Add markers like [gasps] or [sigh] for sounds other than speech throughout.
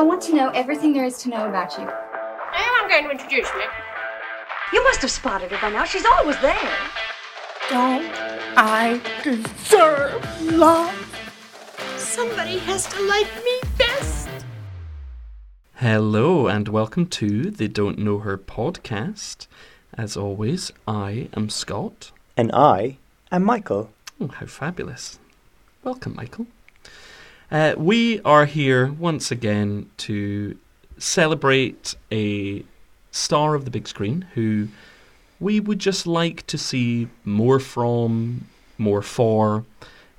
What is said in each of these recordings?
I want to know everything there is to know about you. I'm going to introduce me. You must have spotted her by now. She's always there. Don't I deserve love? Somebody has to like me best. Hello, and welcome to the Don't Know Her podcast. As always, I am Scott. And I am Michael. Oh, how fabulous. Welcome, Michael. Uh, we are here once again to celebrate a star of the big screen who we would just like to see more from, more for,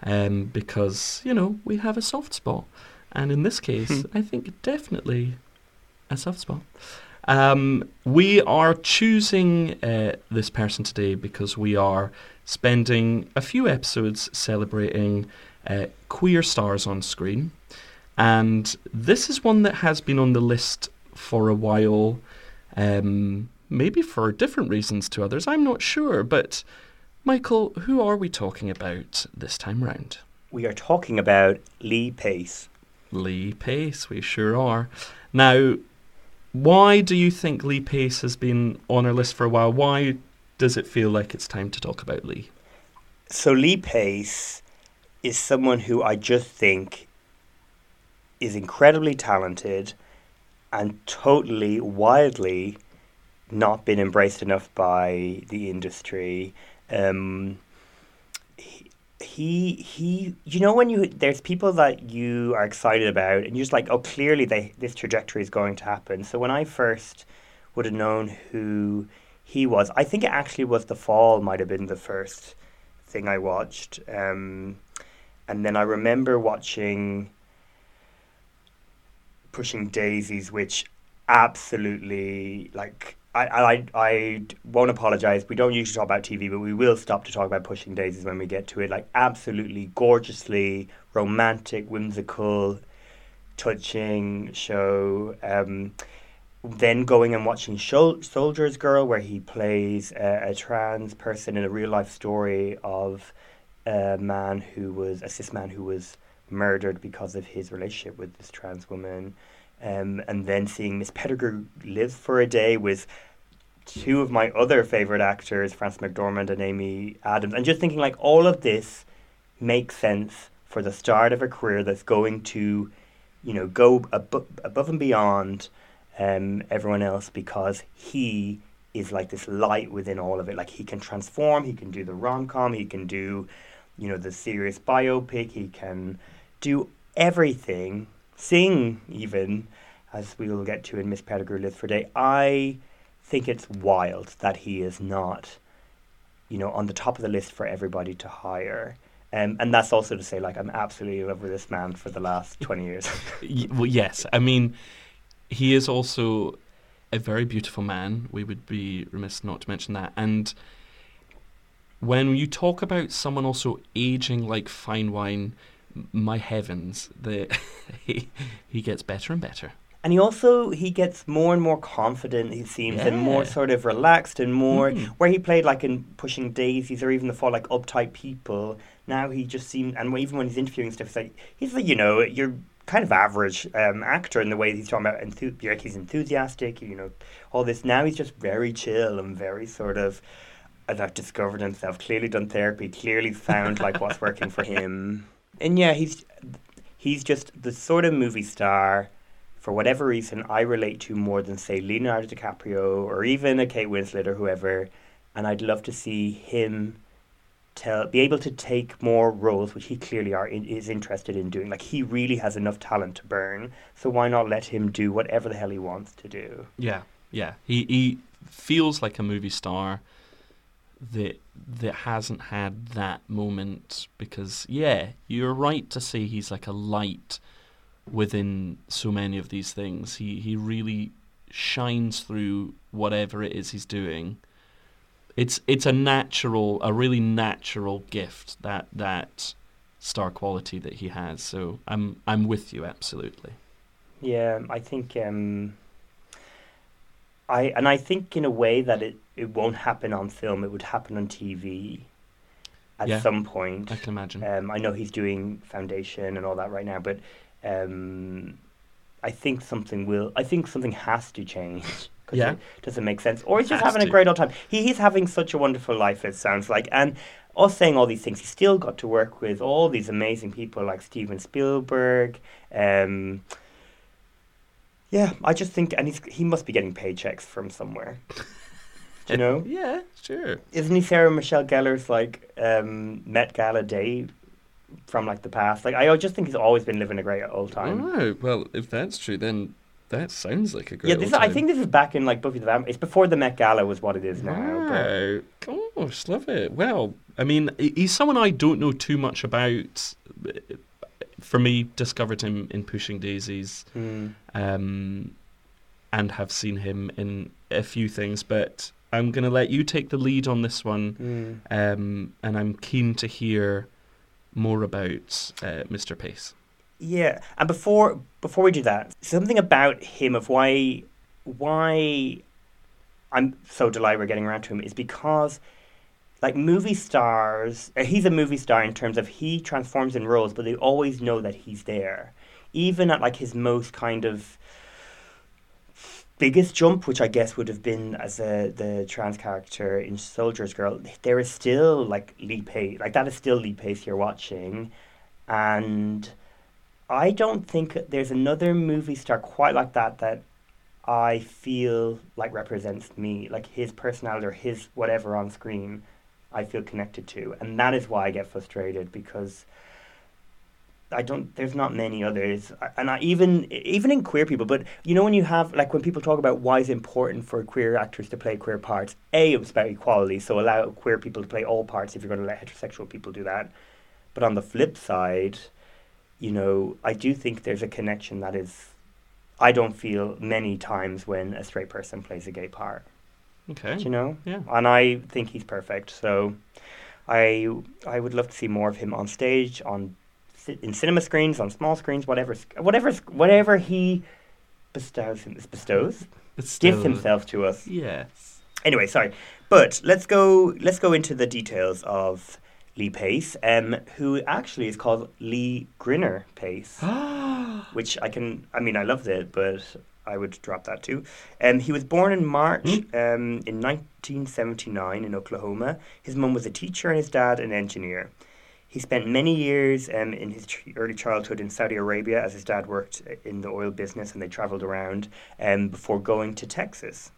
um, because, you know, we have a soft spot. And in this case, I think definitely a soft spot. Um, we are choosing uh, this person today because we are spending a few episodes celebrating uh, queer stars on screen. And this is one that has been on the list for a while, um, maybe for different reasons to others. I'm not sure. But, Michael, who are we talking about this time round? We are talking about Lee Pace. Lee Pace, we sure are. Now, why do you think Lee Pace has been on our list for a while? Why does it feel like it's time to talk about Lee? So, Lee Pace is someone who I just think is incredibly talented and totally, wildly not been embraced enough by the industry. Um, he, he, you know, when you there's people that you are excited about, and you're just like, oh, clearly they this trajectory is going to happen. So when I first would have known who he was, I think it actually was The Fall might have been the first thing I watched. Um, and then I remember watching Pushing Daisies, which absolutely like I, I, I won't apologize. We don't usually talk about TV, but we will stop to talk about Pushing Daisies when we get to it. Like, absolutely gorgeously romantic, whimsical, touching show. Um, then going and watching Shol- Soldier's Girl, where he plays a, a trans person in a real life story of a man who was a cis man who was murdered because of his relationship with this trans woman. Um, and then seeing Miss Pettigrew live for a day with two of my other favorite actors, Frances McDormand and Amy Adams, and just thinking like all of this makes sense for the start of a career that's going to, you know, go abo- above and beyond um, everyone else because he is like this light within all of it. Like he can transform, he can do the rom com, he can do, you know, the serious biopic, he can do everything sing even, as we will get to in Miss Pettigrew Lives for Day. I think it's wild that he is not, you know, on the top of the list for everybody to hire. Um, and that's also to say, like, I'm absolutely in love with this man for the last 20 years. [laughs] well, yes. I mean, he is also a very beautiful man. We would be remiss not to mention that. And when you talk about someone also aging like fine wine, my heavens, the [laughs] he he gets better and better. And he also he gets more and more confident. He seems yeah. and more sort of relaxed and more mm. where he played like in Pushing Daisies or even the fall like uptight people. Now he just seems and even when he's interviewing stuff, he's like he's like you know you're kind of average um, actor in the way he's talking about enthu- like he's enthusiastic. You know all this. Now he's just very chill and very sort of. I've discovered himself. Clearly done therapy. Clearly found like what's [laughs] working for him and yeah, he's he's just the sort of movie star for whatever reason I relate to more than say Leonardo DiCaprio or even a Kate Winslet or whoever, and I'd love to see him tell be able to take more roles which he clearly are in, is interested in doing. Like he really has enough talent to burn, so why not let him do whatever the hell he wants to do? Yeah, yeah. He he feels like a movie star that that hasn't had that moment because yeah, you're right to say he's like a light within so many of these things. He he really shines through whatever it is he's doing. It's it's a natural, a really natural gift that that star quality that he has. So I'm I'm with you absolutely. Yeah, I think um, I and I think in a way that it, it won't happen on film. It would happen on TV at Yeah. some point. I can imagine. Um, I know he's doing foundation and all that right now, but um, I think something will. I think something has to change. [laughs] Yeah. it doesn't make sense. Or he's just Has having to. a great old time. He, he's having such a wonderful life. It sounds like, and us saying all these things, he still got to work with all these amazing people like Steven Spielberg. Um, yeah, I just think, and he's he must be getting paychecks from somewhere. [laughs] Do you know? [laughs] Yeah, sure. Isn't he Sarah Michelle Gellar's like um, Met Gala day from like the past? Like I just think he's always been living a great old time. Oh, well, if that's true, then that sounds like a great yeah, this old I think this is back in like Buffy the Vampire. It's before the Met Gala was what it is now. but- Wow. Gosh, love it. Well, I mean, he's someone I don't know too much about. For me, discovered him in Pushing Daisies, Mm. um, and have seen him in a few things. But I'm going to let you take the lead on this one, Mm. um, and I'm keen to hear more about uh, Mr. Pace. Yeah, and before before we do that, something about him of why why I'm so delighted we're getting around to him is because like movie stars, uh, he's a movie star in terms of he transforms in roles, but they always know that he's there, even at like his most kind of biggest jump, which I guess would have been as a the trans character in Soldier's Girl. There is still like Lee Pace, like that is still Lee Pace you're watching, and I don't think there's another movie star quite like that that I feel like represents me, like his personality or his whatever on screen. I feel connected to, and that is why I get frustrated because I don't. There's not many others, and I even even in queer people. But you know, when you have like when people talk about why is it important for queer actors to play queer parts, a it's about equality, so allow queer people to play all parts if you're going to let heterosexual people do that. But on the flip side, you know, I do think there's a connection that is. I don't feel many times when a straight person plays a gay part. Okay. Do you know? Yeah. And I think he's perfect. So, I I would love to see more of him on stage, on in cinema screens, on small screens, whatever, whatever, whatever he bestows him, bestows, It's gives himself to us. Yes. Anyway, sorry, but let's go. Let's go into the details of Lee Pace, um, who actually is called Lee Grinner Pace, [gasps] which I can. I mean, I loved it, but I would drop that too. Um, he was born in March um, in 1979 in Oklahoma. His mum was a teacher and his dad an engineer. He spent many years um, in his early childhood in Saudi Arabia as his dad worked in the oil business and they traveled around um, before going to Texas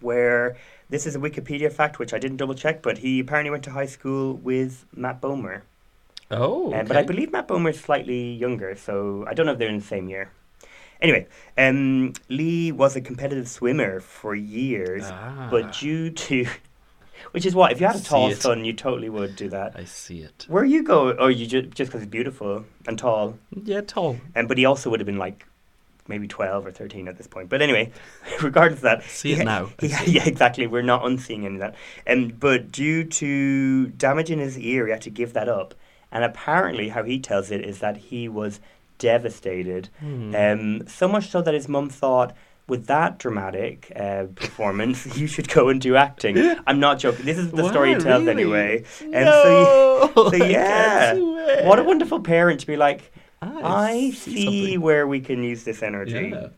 where this is a Wikipedia fact, which I didn't double check, but he apparently went to high school with Matt Bomer. Oh, Um, but I believe Matt Bomer is slightly younger, so I don't know if they're in the same year. Anyway, um, Lee was a competitive swimmer for years, Ah. but due to, which is what if you had a tall it. son, you totally would do that. I see it. Where you go? Oh, you ju- just because he's beautiful and tall, Yeah, tall. and but he also would have been like maybe 12 or 13 at this point. But anyway, [laughs] regardless of that. See it now. He- see. yeah, exactly. We're not unseeing any of that. Um, but due to damage in his ear, he had to give that up. And apparently, how he tells it is that he was devastated. Hmm. Um, so much so that his mum thought, with that dramatic uh, performance, [laughs] you should go and do acting. I'm not joking. This is the story he tells really? anyway. no, Um, so, [laughs] I so yeah, what a wonderful parent to be like, I I see see something. where we can use this energy. Yeah.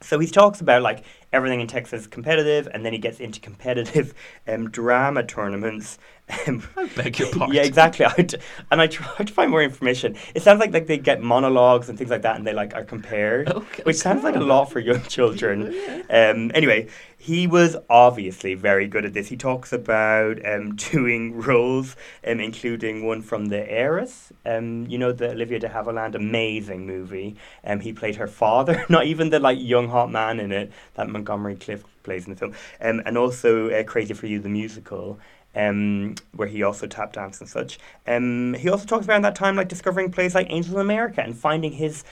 So he talks about like everything in Texas is competitive, and then he gets into competitive [laughs] um, drama tournaments. Um, I beg your pardon. yeah, exactly. [laughs] I d- and I tried to find more information. It sounds like like they get monologues and things like that, and they like are compared, Okay, which sounds like a lot for young [laughs] children. Um, anyway, he was obviously very good at this. He talks about um, [laughs] doing roles, um, including one from The Heiress. Um, you know the Olivia de Havilland, amazing movie. Um, he played her father, not even the like young hot man in it that Montgomery Clift plays in the film, um, and also uh, Crazy for You the musical. Um, where he also tap danced and such. Um, he also talks about in that time like discovering plays like Angels in America and finding his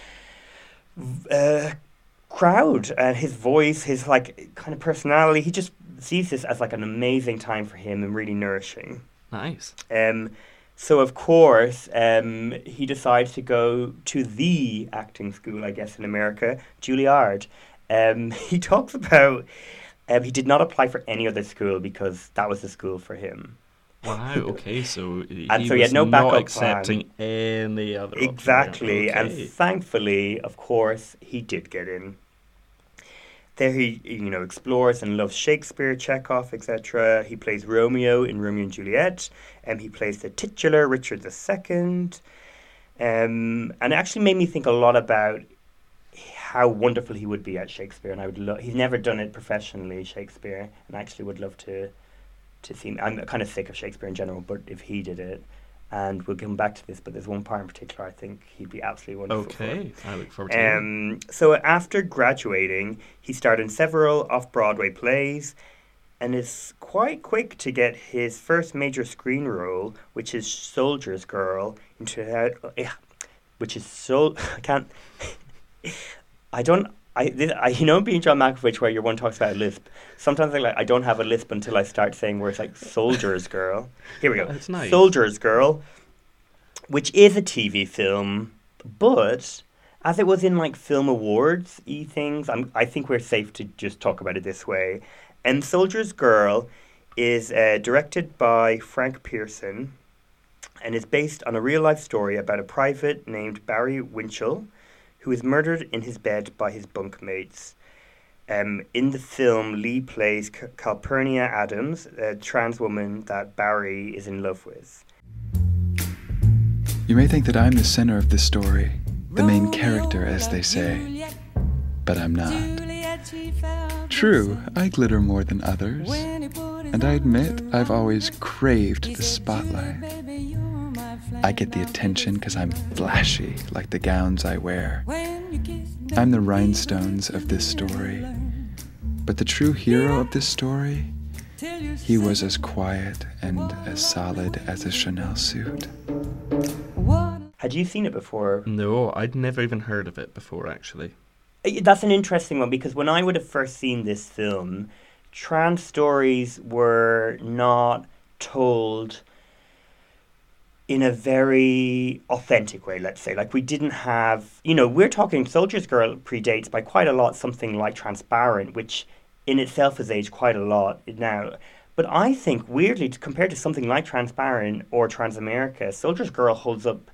uh, crowd and his voice, his like kind of personality. He just sees this as like an amazing time for him and really nourishing. Nice. Um, so of course, um, he decides to go to the acting school, I guess, in America, Juilliard. Um, [laughs] he talks about um, he did not apply for any other school because that was the school for him. Wow. [laughs] Okay. So he And so he had no not backup plan. accepting any other. Exactly, and thankfully, of course, he did get in. There he, you know, explores and loves Shakespeare, Chekhov, etc. He plays Romeo in Romeo and Juliet, and he plays the titular Richard II. Um, and it actually made me think a lot about how wonderful he would be at Shakespeare, and I would love. He's never done it professionally, Shakespeare, and I actually would love to, to see. Him. I'm kind of sick of Shakespeare in general, but if he did it, and we'll come back to this, but there's one part in particular I think he'd be absolutely wonderful. for. Okay. I look forward to it. Um, so after graduating, he starred in several off-Broadway plays, and is quite quick to get his first major screen role, which is Soldier's Girl, into uh, which is so [laughs] I can't. I don't. I, I you know being John Malkovich where your one talks about a lisp. Sometimes I like I don't have a lisp until I start saying words like Soldier's Girl. Here we go. That's nice. Soldier's Girl, which is a TV film, but as it was in like film awards e things, I'm, I think we're safe to just talk about it this way. And Soldier's Girl is uh, directed by Frank Pierson and is based on a real life story about a private named Barry Winchell who is murdered in his bed by his bunkmates. Um, in the film, Lee plays C- Calpurnia Adams, a trans woman that Barry is in love with. You may think that I'm the center of this story, the main character, as they say, but I'm not. True, I glitter more than others, and I admit I've always craved the spotlight. I get the attention because I'm flashy, like the gowns I wear. I'm the rhinestones of this story. But the true hero of this story, he was as quiet and as solid as a Chanel suit. Had you seen it before? No, I'd never even heard of it before. Actually. Uh, That's an interesting one because when I would have first seen this film, trans stories were not told in a very authentic way, let's say. Like, we didn't have, you know, we're talking Soldier's Girl predates by quite a lot something like Transparent, which in itself has aged quite a lot now. But I think, weirdly, compared to something like Transparent or Transamerica, Soldier's Girl holds up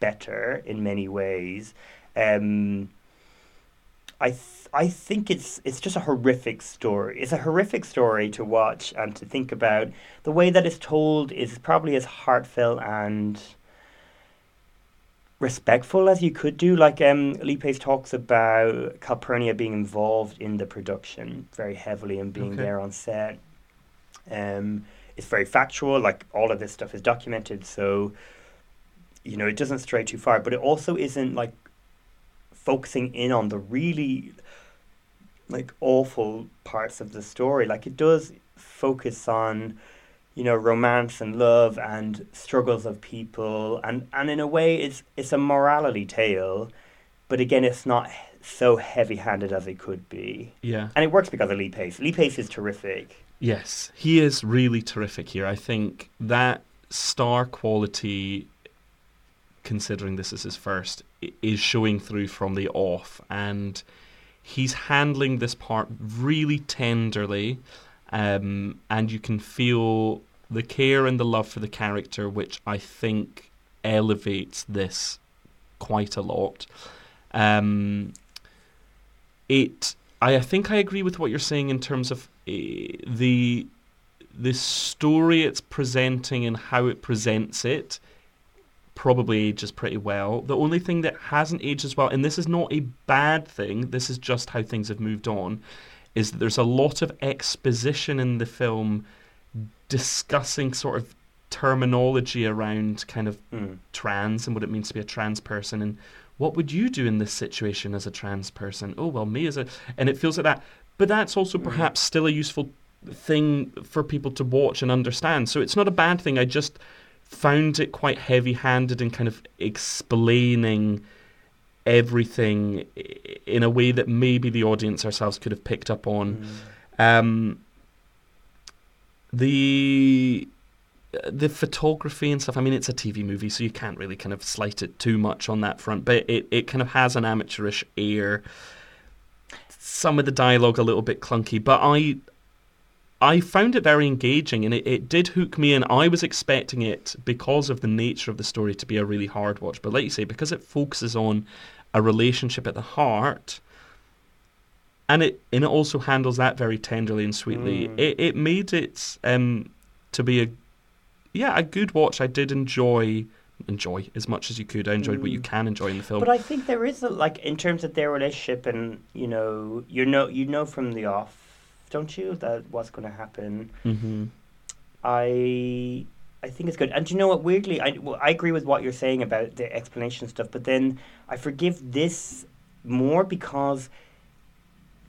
better in many ways. Um, I th- I think it's it's just a horrific story. It's a horrific story to watch and to think about. The way that it's told is probably as heartfelt and respectful as you could do. Like um, Lee Pace talks about Calpurnia being involved in the production very heavily and being Okay. there on set. Um, it's very factual. Like all of this stuff is documented, so you know it doesn't stray too far. But it also isn't like focusing in on the really like awful parts of the story. Like it does focus on, you know, romance and love and struggles of people and, and in a way it's it's a morality tale, but again it's not so heavy handed as it could be. Yeah. And it works because of Lee Pace. Lee Pace is terrific. Yes, he is really terrific here. I think that star quality, considering this is his first, is showing through from the off, and he's handling this part really tenderly, um, and you can feel the care and the love for the character, which I think elevates this quite a lot. Um, it I, I think I agree with what you're saying in terms of uh, the the story it's presenting and how it presents it probably ages pretty well. The only thing that hasn't aged as well, and this is not a bad thing, this is just how things have moved on, is that there's a lot of exposition in the film discussing sort of terminology around kind of Mm. trans and what it means to be a trans person and what would you do in this situation as a trans person? Oh well, me as a and it feels like that. But that's also perhaps still a useful thing for people to watch and understand. So it's not a bad thing. I just found it quite heavy-handed in kind of explaining everything in a way that maybe the audience ourselves could have picked up on. Um, the the photography and stuff. I mean, it's a TV movie, so you can't really kind of slight it too much on that front. But it, it kind of has an amateurish air. Some of the dialogue a little bit clunky, but I I found it very engaging and it, it did hook me in. I was expecting it because of the nature of the story to be a really hard watch. But like you say, because it focuses on a relationship at the heart and it and it also handles that very tenderly and sweetly, it, it made it um to be a yeah, a good watch. I did enjoy enjoy as much as you could. I enjoyed what you can enjoy in the film. But I think there is a like in terms of their relationship, and you know, you know, you know from the off, don't you, that what's going to happen. hmm I I think it's good. And do you know what? Weirdly, I well, I agree with what you're saying about the explanation stuff, but then I forgive this more because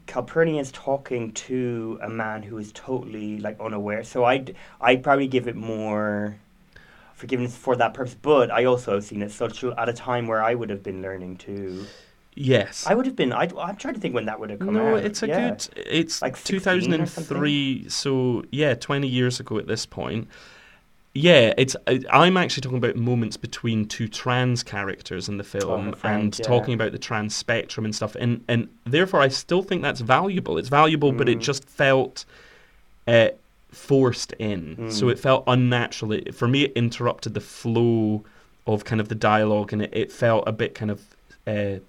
Calpurnia is talking to a man who is totally like unaware. So I'd I'd probably give it more forgiveness for that purpose. But I also have seen it such at a time where I would have been learning too. Yes. I would have been. I I'm trying to think when that would have come no, out. it's a Yeah. good. It's Like 2003, so yeah, 20 years ago at this point. Yeah, it's. I'm actually talking about moments between two trans characters in the film, her friend, and yeah. talking about the trans spectrum and stuff, and and therefore I still think that's valuable. It's valuable, but Mm. it just felt uh, forced in, Mm. so it felt unnatural. It, for me, it interrupted the flow of kind of the dialogue, and it, it felt a bit kind of. Uh,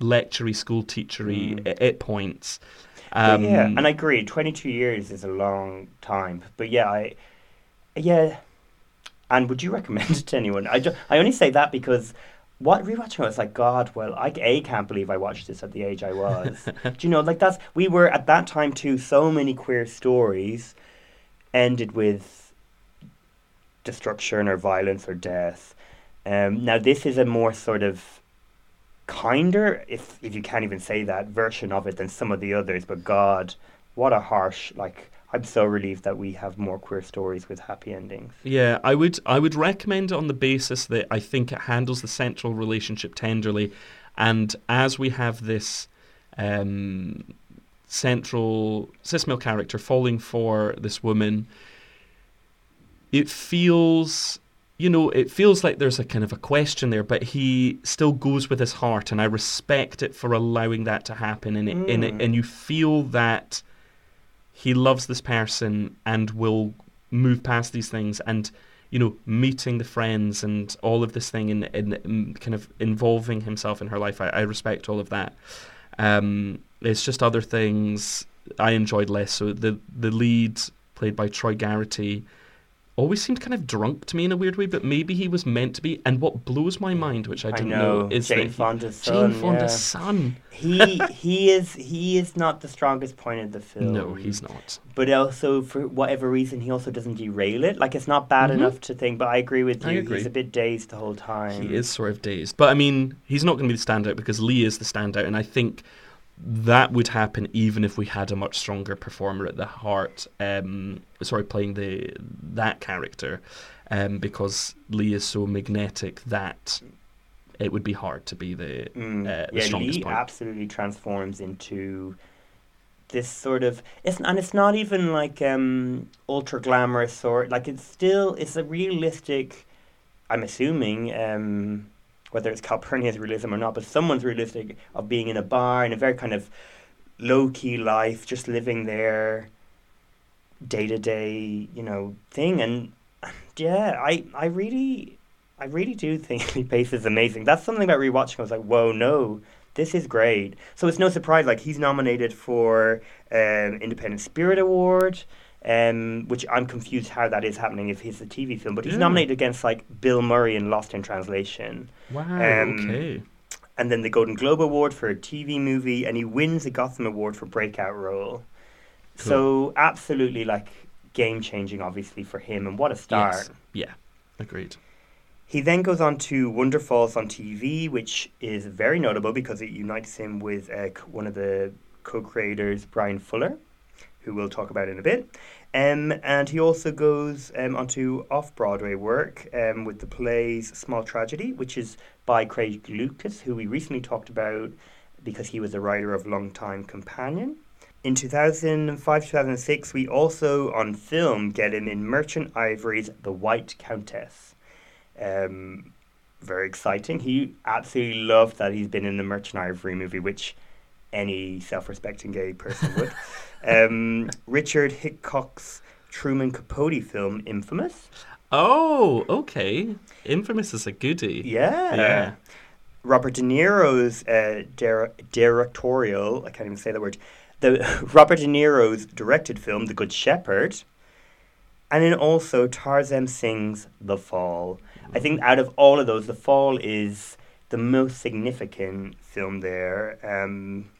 lectury school teachery Mm. at, at points um, yeah, and I agree. Twenty two years is a long time. But yeah, I yeah. And would you [laughs] recommend it to anyone? I, ju- I only say that because what rewatching it, I was like, God, well, I a can't believe I watched this at the age I was. [laughs] Do you know, like that's we were at that time too. So many queer stories ended with destruction or violence or death. Um, now this is a more sort of kinder, if if you can't even say that, version of it than some of the others. But God, what a harsh like. I'm so relieved that we have more queer stories with happy endings. Yeah, I would I would recommend on the basis that I think it handles the central relationship tenderly, and as we have this um, central cis male character falling for this woman, it feels you know it feels like there's a kind of a question there, but he still goes with his heart, and I respect it for allowing that to happen, and it, and, it, Mm. and you feel that he loves this person and will move past these things and you know meeting the friends and all of this thing and, and, and kind of involving himself in her life. I, I respect all of that. Um, it's just other things I enjoyed less. So the the lead played by Troy Garrity always seemed kind of drunk to me in a weird way but maybe he was meant to be and what blows my mind which I I didn't know, is Jane that he- Fonda's Jane son, Fonda's yeah. son He [laughs] he is he is not the strongest point of the film. no he's not But also for whatever reason, he also doesn't derail it. Like it's not bad Mhm. enough to think. But I agree with you. agree. He's a bit dazed the whole time. He is sort of dazed. But I mean, he's not going to be the standout because Lee is the standout. And I think that would happen even if we had a much stronger performer at the heart. Um, sorry, playing the that character. Um, because Lee is so magnetic that it would be hard to be the, Mm, uh, the yeah, strongest Lee point. absolutely transforms into this sort of it's and it's not even like um ultra glamorous or like it's still it's a realistic I'm assuming um whether it's Calpurnia's realism or not but someone's realistic of being in a bar in a very kind of low key life just living their day to day you know thing and yeah I I really I really do think [laughs] Lee Pace is amazing. That's something about rewatching. I was like, whoa, no, this is great. So it's no surprise, like he's nominated for um, Independent Spirit Award, um, which I'm confused how that is happening if he's a TV film. But he's Yeah. nominated against like Bill Murray in Lost in Translation, Wow, um, okay. and then the Golden Globe Award for a TV movie, and he wins the Gotham Award for breakout role. So absolutely like game changing, obviously for him, and what a start. Yes. Yeah, agreed. He then goes on to Wonderfalls on TV, which is very notable because it unites him with uh, one of the co-creators, Bryan Fuller, who we'll talk about in a bit. Um, and he also goes um, onto off-Broadway work um, with the plays Small Tragedy, which is by Craig Lucas, who we recently talked about because he was a writer of Longtime Companion. In 2005 2006, we also on film get him in Merchant Ivory's The White Countess. Um, very exciting. He absolutely loved that he's been in the Merchant Ivory movie, which any self respecting gay person would. [laughs] um, Richard Hitchcock's Truman Capote film, Infamous. Oh, okay. Infamous is a goodie. Yeah. Yeah. Robert De Niro's uh, dir- directorial, I can't even say the word, the [laughs] Robert De Niro's directed film, The Good Shepherd, and then also Tarsem Singh's The Fall. I think out of all of those, The Fall is the most significant film there. Um,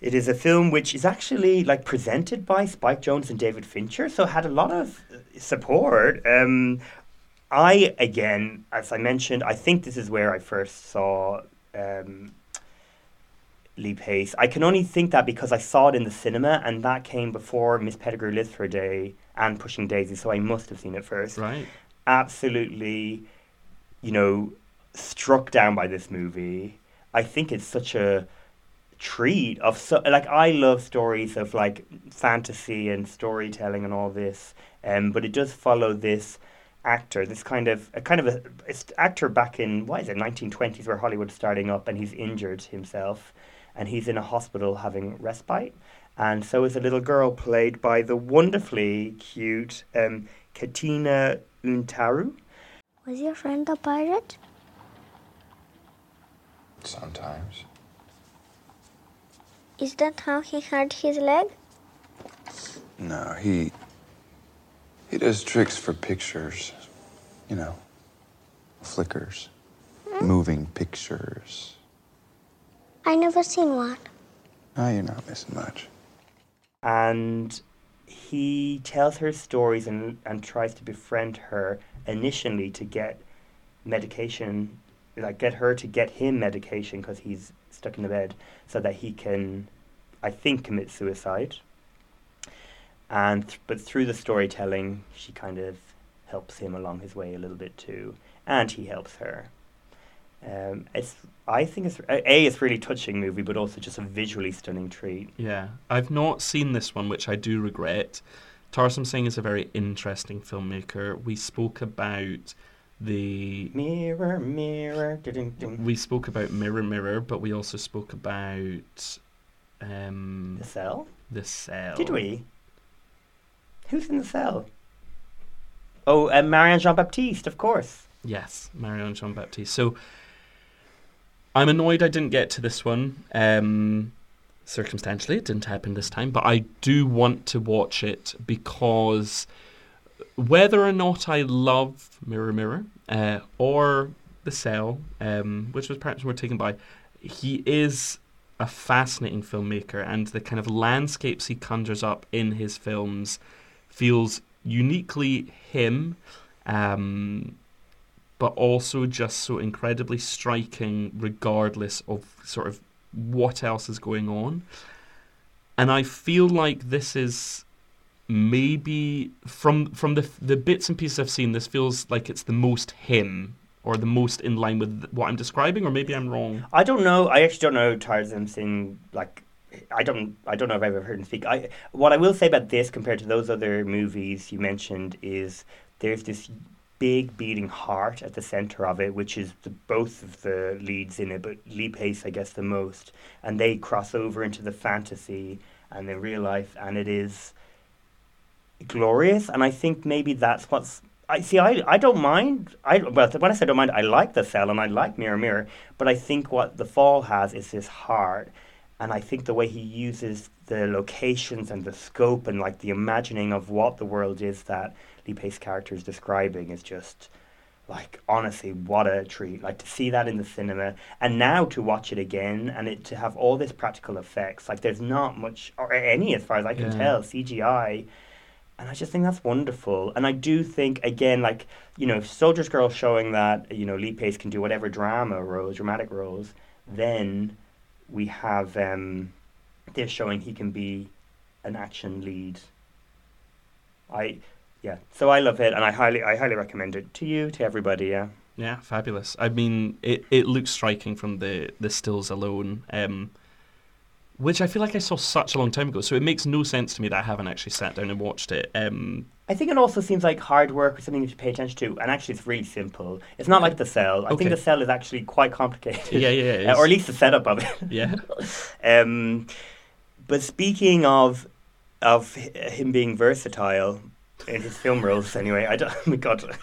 it is a film which is actually like presented by Spike Jonze and David Fincher, so had a lot of uh, support. Um, I again, as I mentioned, I think this is where I first saw um, Lee Pace. I can only think that because I saw it in the cinema, and that came before Miss Pettigrew Lives for a Day and Pushing Daisy, so I must have seen it first. Right. Absolutely, you know, struck down by this movie. I think it's such a treat of so like I love stories of like fantasy and storytelling and all this, um, but it does follow this actor, this kind of a kind of a it's actor back in what is it, nineteen twenties, where Hollywood's starting up, and he's injured himself, and he's in a hospital having respite, and so is a little girl played by the wonderfully cute um, Catinca Untaru. Was your friend a pirate? Sometimes. Is that how he hurt his leg? No, he. He does tricks for pictures. You know, flickers, moving pictures. I never seen one. Ah, you're not missing much. and he tells her stories and, and tries to befriend her initially to get medication, like get her to get him medication because he's stuck in the bed, so that he can, I think, commit suicide. And th- but through the storytelling, she kind of helps him along his way a little bit too, and he helps her. Um, it's I think it's a it's really touching movie, but also just a visually stunning treat. Yeah. I've not seen this one, which I do regret. Tarsem Singh is a very interesting filmmaker. We spoke about the Mirror, mirror, we spoke about Mirror Mirror, but we also spoke about um, The cell? the cell. Did we? Who's in the cell? Oh, uh, Marianne Jean Baptiste, of course. Yes, Marianne Jean Baptiste. So I'm annoyed I didn't get to this one. Um, circumstantially, it didn't happen this time, but I do want to watch it because whether or not I love Mirror Mirror uh, or The Cell, um, which was perhaps more taken by, he is a fascinating filmmaker, and the kind of landscapes he conjures up in his films feels uniquely him. Um, but also just so incredibly striking, regardless of sort of what else is going on. And I feel like this is maybe from from the the bits and pieces I've seen, this feels like it's the most him or the most in line with what I'm describing, or maybe I'm wrong. I don't know. I actually don't know Tarsem Singh. Like, I don't. I don't know if I've ever heard him speak. I what I will say about this compared to those other movies you mentioned is there's this big beating heart at the center of it, which is the, both of the leads in it, but Lee Pace, I guess, the most, and they cross over into the fantasy and the real life, and it is glorious. And I think maybe that's what's I see. I, I don't mind. I well, when I say don't mind, I like the cell and I like Mirror Mirror. But I think what the Fall has is this heart, and I think the way he uses the locations and the scope and like the imagining of what the world is that Lee Pace character is describing is just like honestly what a treat like to see that in the cinema and now to watch it again and it to have all this practical effects like there's not much or any as far as i can Yeah. tell cgi and I just think that's wonderful. And I do think, again, like, you know, Soldier's Girl showing that, you know, Lee Pace can do whatever drama roles, dramatic roles, then we have um, this showing he can be an action lead. I, yeah, so I love it, and I highly, I highly recommend it to you, to everybody, yeah. Yeah, fabulous. I mean, it, it looks striking from the the stills alone, um, which I feel like I saw such a long time ago. So it makes no sense to me that I haven't actually sat down and watched it. Um, I think it also seems like hard work or something you should pay attention to, and actually it's really simple. It's not like The Cell. I Okay. think The Cell is actually quite complicated. Yeah, yeah, Uh, [laughs] or at least the setup of it. yeah, [laughs] um, But speaking of of him being versatile in his film roles, anyway, I don't. [laughs] Oh my God.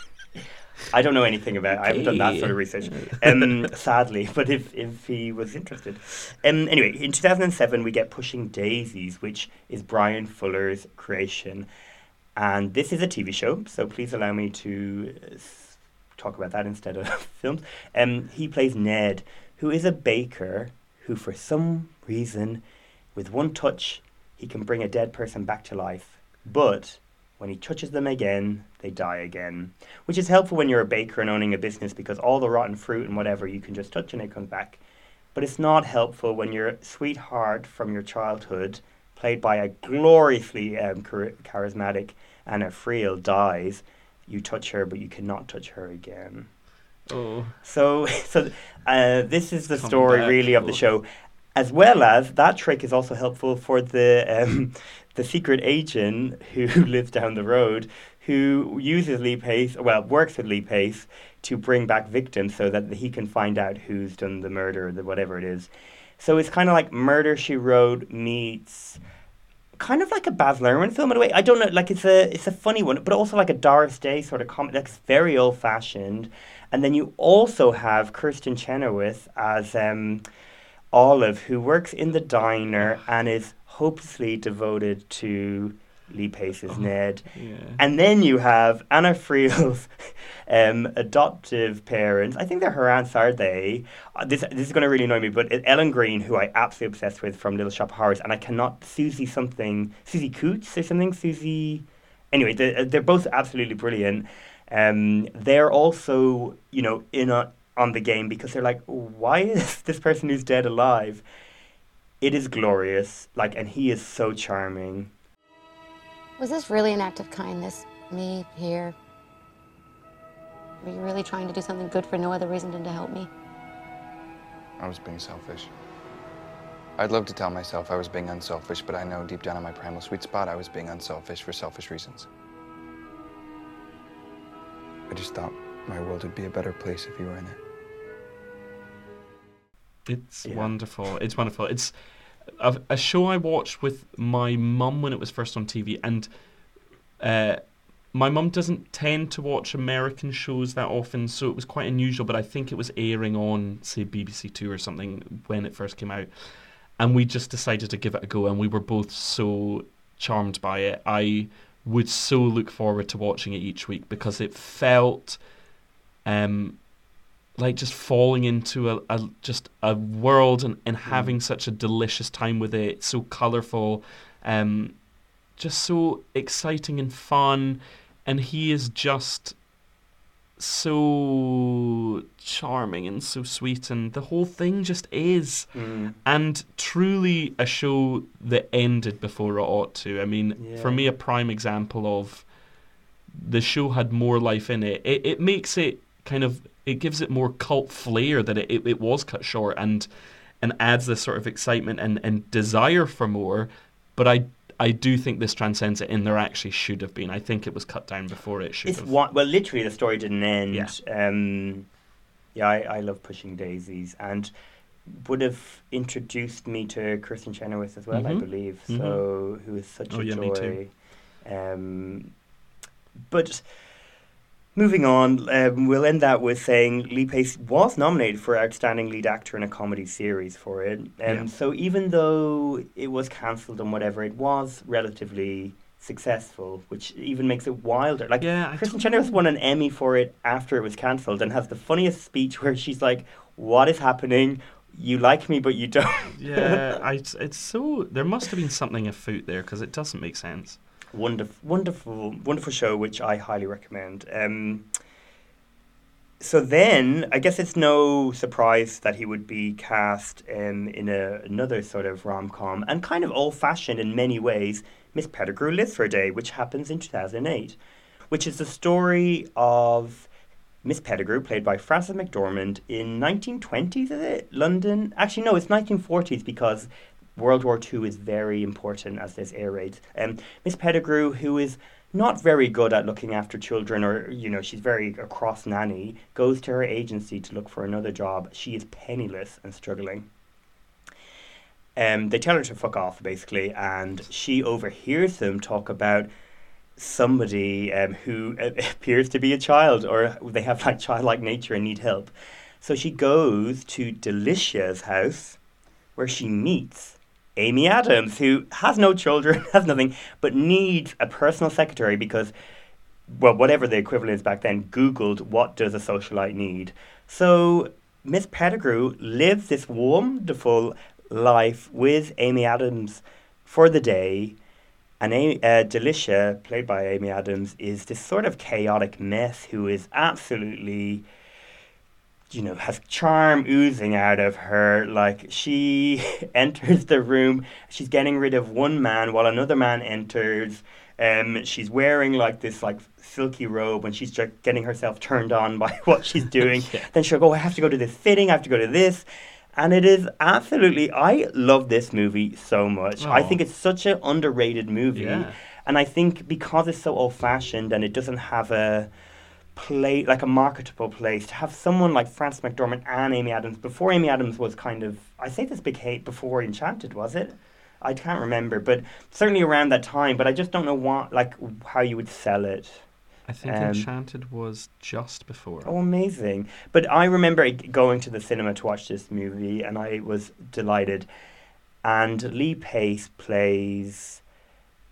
I don't know anything about. I haven't done that sort of research, um, [laughs] sadly. But if, if he was interested, um, anyway, in two thousand and seven we get Pushing Daisies, which is Bryan Fuller's creation, and this is a TV show. So please allow me to uh, s- talk about that instead of [laughs] films. Um, he plays Ned, who is a baker who, for some reason, with one touch, he can bring a dead person back to life. But when he touches them again, they die again. Which is helpful when you're a baker and owning a business because all the rotten fruit and whatever you can just touch and it comes back. But it's not helpful when your sweetheart from your childhood, played by a gloriously um, charismatic Anna Friel, dies. You touch her, but you cannot touch her again. Oh. So, [laughs] so uh, this is the Come story back, really of the show, as well as that trick is also helpful for the um, [laughs] the secret agent who [laughs] lives down the road, who uses Lee Pace, well, works with Lee Pace to bring back victims so that he can find out who's done the murder, or the whatever it is. So it's kind of like Murder She Wrote meets kind of like a Baz Luhrmann film in a way. I don't know, like it's a it's a funny one, but also like a Doris Day sort of comedy. It's very old fashioned. And then you also have Kristin Chenoweth as um, Olive, who works in the diner and is hopelessly devoted to Lee Pace's Ned. Yeah. And then you have Anna Friel's [laughs] um, adoptive parents. I think they're her aunts, are they? Uh, this this is going to really annoy me, but uh, Ellen Greene, who I absolutely obsessed with from Little Shop of Horrors, and I cannot Susie something Susie Coots or something Susie. Anyway, they're, they're both absolutely brilliant. Um, they're also you know in a, on the game because they're like, why [laughs] is this person who's dead alive? It is glorious, like, and he is so charming. Was this really an act of kindness? Me here? Were you really trying to do something good for no other reason than to help me? I was being selfish. I'd love to tell myself I was being unselfish, but I know deep down in my primal sweet spot I was being unselfish for selfish reasons. I just thought my world would be a better place if you were in it. It's Yeah. wonderful. It's wonderful. It's a, a show I watched with my mum when it was first on TV, and uh, my mum doesn't tend to watch American shows that often, so it was quite unusual. But I think it was airing on, say, BBC Two or something when it first came out, and we just decided to give it a go, and we were both so charmed by it. I would so look forward to watching it each week because it felt. Um, like just falling into a, a just a world and, and having such a delicious time with it. So colourful, um, just so exciting and fun, and he is just so charming and so sweet, and the whole thing just is. And truly a show that ended before it ought to. I mean, for me, a prime example of the show had more life in it. It, it makes it kind of it gives it more cult flair that it, it, it was cut short and and adds this sort of excitement and, and desire for more. But I I do think this transcends it, and there actually should have been. I think it was cut down before it should It's have. one, well, literally, the story didn't end. Yeah. Um, yeah, I, I love pushing daisies, and would have introduced me to Kristin Chenoweth as well, I Mhm. believe. Mhm. So, who is such Oh, a yeah, joy. me too. Um, but moving on, um, we'll end that with saying Lee Pace was nominated for Outstanding Lead Actor in a Comedy Series for it. Um, Yeah. So even though it was cancelled and whatever, it was relatively successful, which even makes it wilder. Like Yeah, I Kristin Chenoweth won an Emmy for it after it was cancelled and has the funniest speech where she's like, "What is happening? You like me, but you don't." yeah, [laughs] I, it's so. There must have been something afoot there because it doesn't make sense. Wonderful, wonderful, wonderful show, which I highly recommend. Um, so then, I guess it's no surprise that he would be cast um, in a, another sort of rom com and kind of old fashioned in many ways. Miss Pettigrew Lives for a Day, which happens in 2008, which is the story of Miss Pettigrew, played by Frances McDormand, in 1920s, is it? London? Actually, no, it's 1940s because World War II is very important as this air raid. Um, Miss Pettigrew, who is not very good at looking after children, or you know, she's very a cross nanny, goes to her agency to look for another job. She is penniless and struggling. Um, they tell her to fuck off, basically, and she overhears them talk about somebody um, who uh, [laughs] appears to be a child or they have like childlike nature and need help. So she goes to Delysia's house where she meets Amy Adams, who has no children, [laughs] has nothing, but needs a personal secretary because, well, whatever the equivalent is back then, Googled what does a socialite need. So Miss Pettigrew lives this wonderful life with Amy Adams for the day. And uh, Delysia, played by Amy Adams, is this sort of chaotic mess who is absolutely, you know, has charm oozing out of her. Like, she [laughs] enters the room, she's getting rid of one man while another man enters. Um, she's wearing like this like silky robe and she's just getting herself turned on by [laughs] what she's doing. [laughs] Yeah. Then she'll go, I have to go to this fitting, I have to go to this. And it is absolutely, I love this movie so much. I think it's such an underrated movie. Yeah. And I think because it's so old fashioned and it doesn't have a play, like a marketable place, to have someone like Frances McDormand and Amy Adams, before Amy Adams was kind of, I say this big hate before Enchanted, was it? I can't remember, but certainly around that time. But I just don't know what, like, how you would sell it. I think Um, Enchanted was just before. Oh, amazing. But I remember going to the cinema to watch this movie and I was delighted. And Lee Pace plays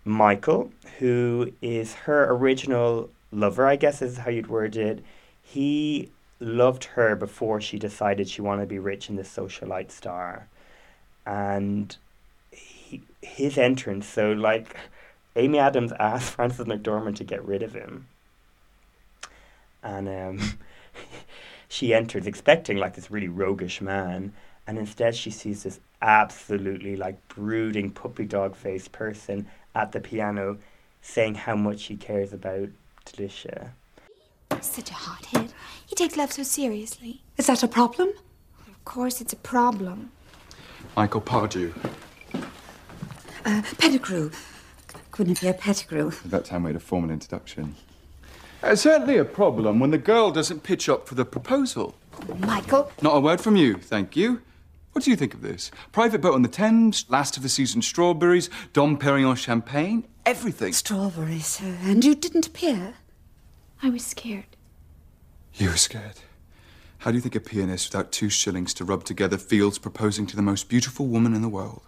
Michael, who is her original lover, I guess is how you'd word it. He loved her before she decided she wanted to be rich in the socialite star. And he, his entrance, so like Amy Adams asked [laughs] Frances McDormand to get rid of him and um, [laughs] she enters expecting like this really roguish man, and instead she sees this absolutely like brooding puppy dog faced person at the piano saying how much he cares about Delysia. Such a hothead. He takes love so seriously. Is that a problem? Of course, it's a problem. Michael Pardew. Uh, Pettigrew. Guinevere Pettigrew. That time we had a formal introduction. It's certainly a problem when the girl doesn't pitch up for the proposal. Michael? Not a word from you, thank you. What do you think of this? Private boat on the Thames, last of the season strawberries, Dom Perignon champagne, everything. Strawberries. sir. and you didn't appear? I was scared. You were scared. How do you think a pianist without two shillings to rub together feels proposing to the most beautiful woman in the world?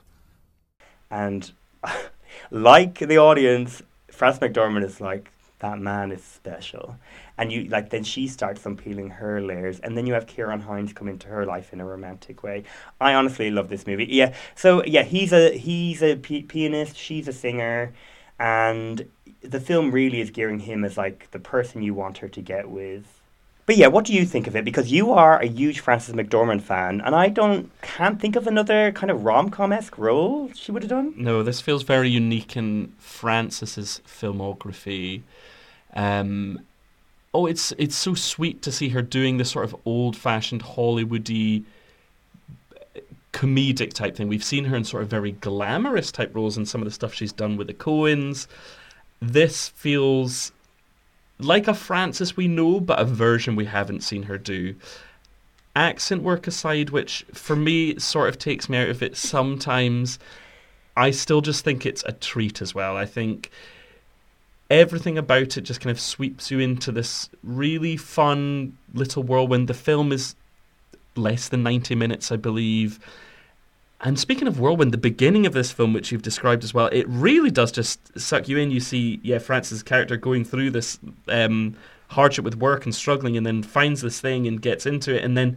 And [laughs] like the audience, Frances McDormand is like, that man is special. And you like then she starts unpeeling her layers, and then you have Ciarán Hinds come into her life in a romantic way. I honestly love this movie. Yeah, so yeah, he's a he's a p- pianist, she's a singer, and the film really is gearing him as like the person you want her to get with. But yeah, what do you think of it? Because you are a huge Frances McDormand fan, and I don't can't think of another kind of rom com esque role she would have done. No, this feels very unique in Frances's filmography. Um, oh, it's it's so sweet to see her doing this sort of old-fashioned Hollywoody comedic type thing. We've seen her in sort of very glamorous type roles in some of the stuff she's done with the Coens. This feels like a Frances we know, but a version we haven't seen her do. Accent work aside, which for me sort of takes me out of it sometimes, I still just think it's a treat as well. I think everything about it just kind of sweeps you into this really fun little whirlwind. The film is less than 90 minutes, I believe. And speaking of whirlwind, the beginning of this film, which you've described as well, it really does just suck you in. You see, yeah, Frances' character going through this um, hardship with work and struggling, and then finds this thing and gets into it, and then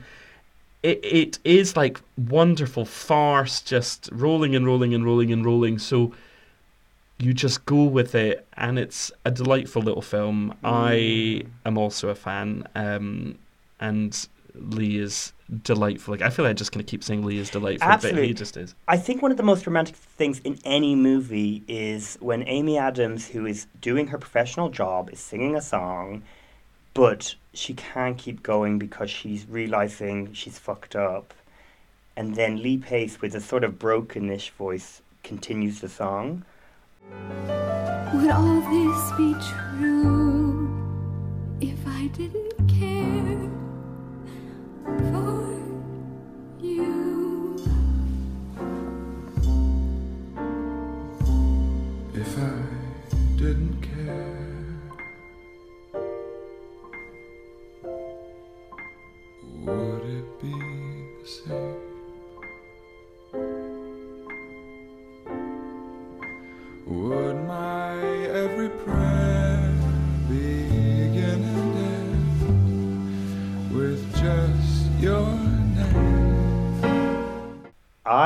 it it is like wonderful farce, just rolling and rolling and rolling and rolling. So you just go with it, and it's a delightful little film. I am also a fan, um, and Lee is delightful. Like I feel like I'm just going to keep saying Lee is delightful, but Absolutely. he just is. I think one of the most romantic things in any movie is when Amy Adams, who is doing her professional job, is singing a song, but she can't keep going because she's realizing she's fucked up. And then Lee Pace, with a sort of brokenish voice, continues the song. Would all this be true if I didn't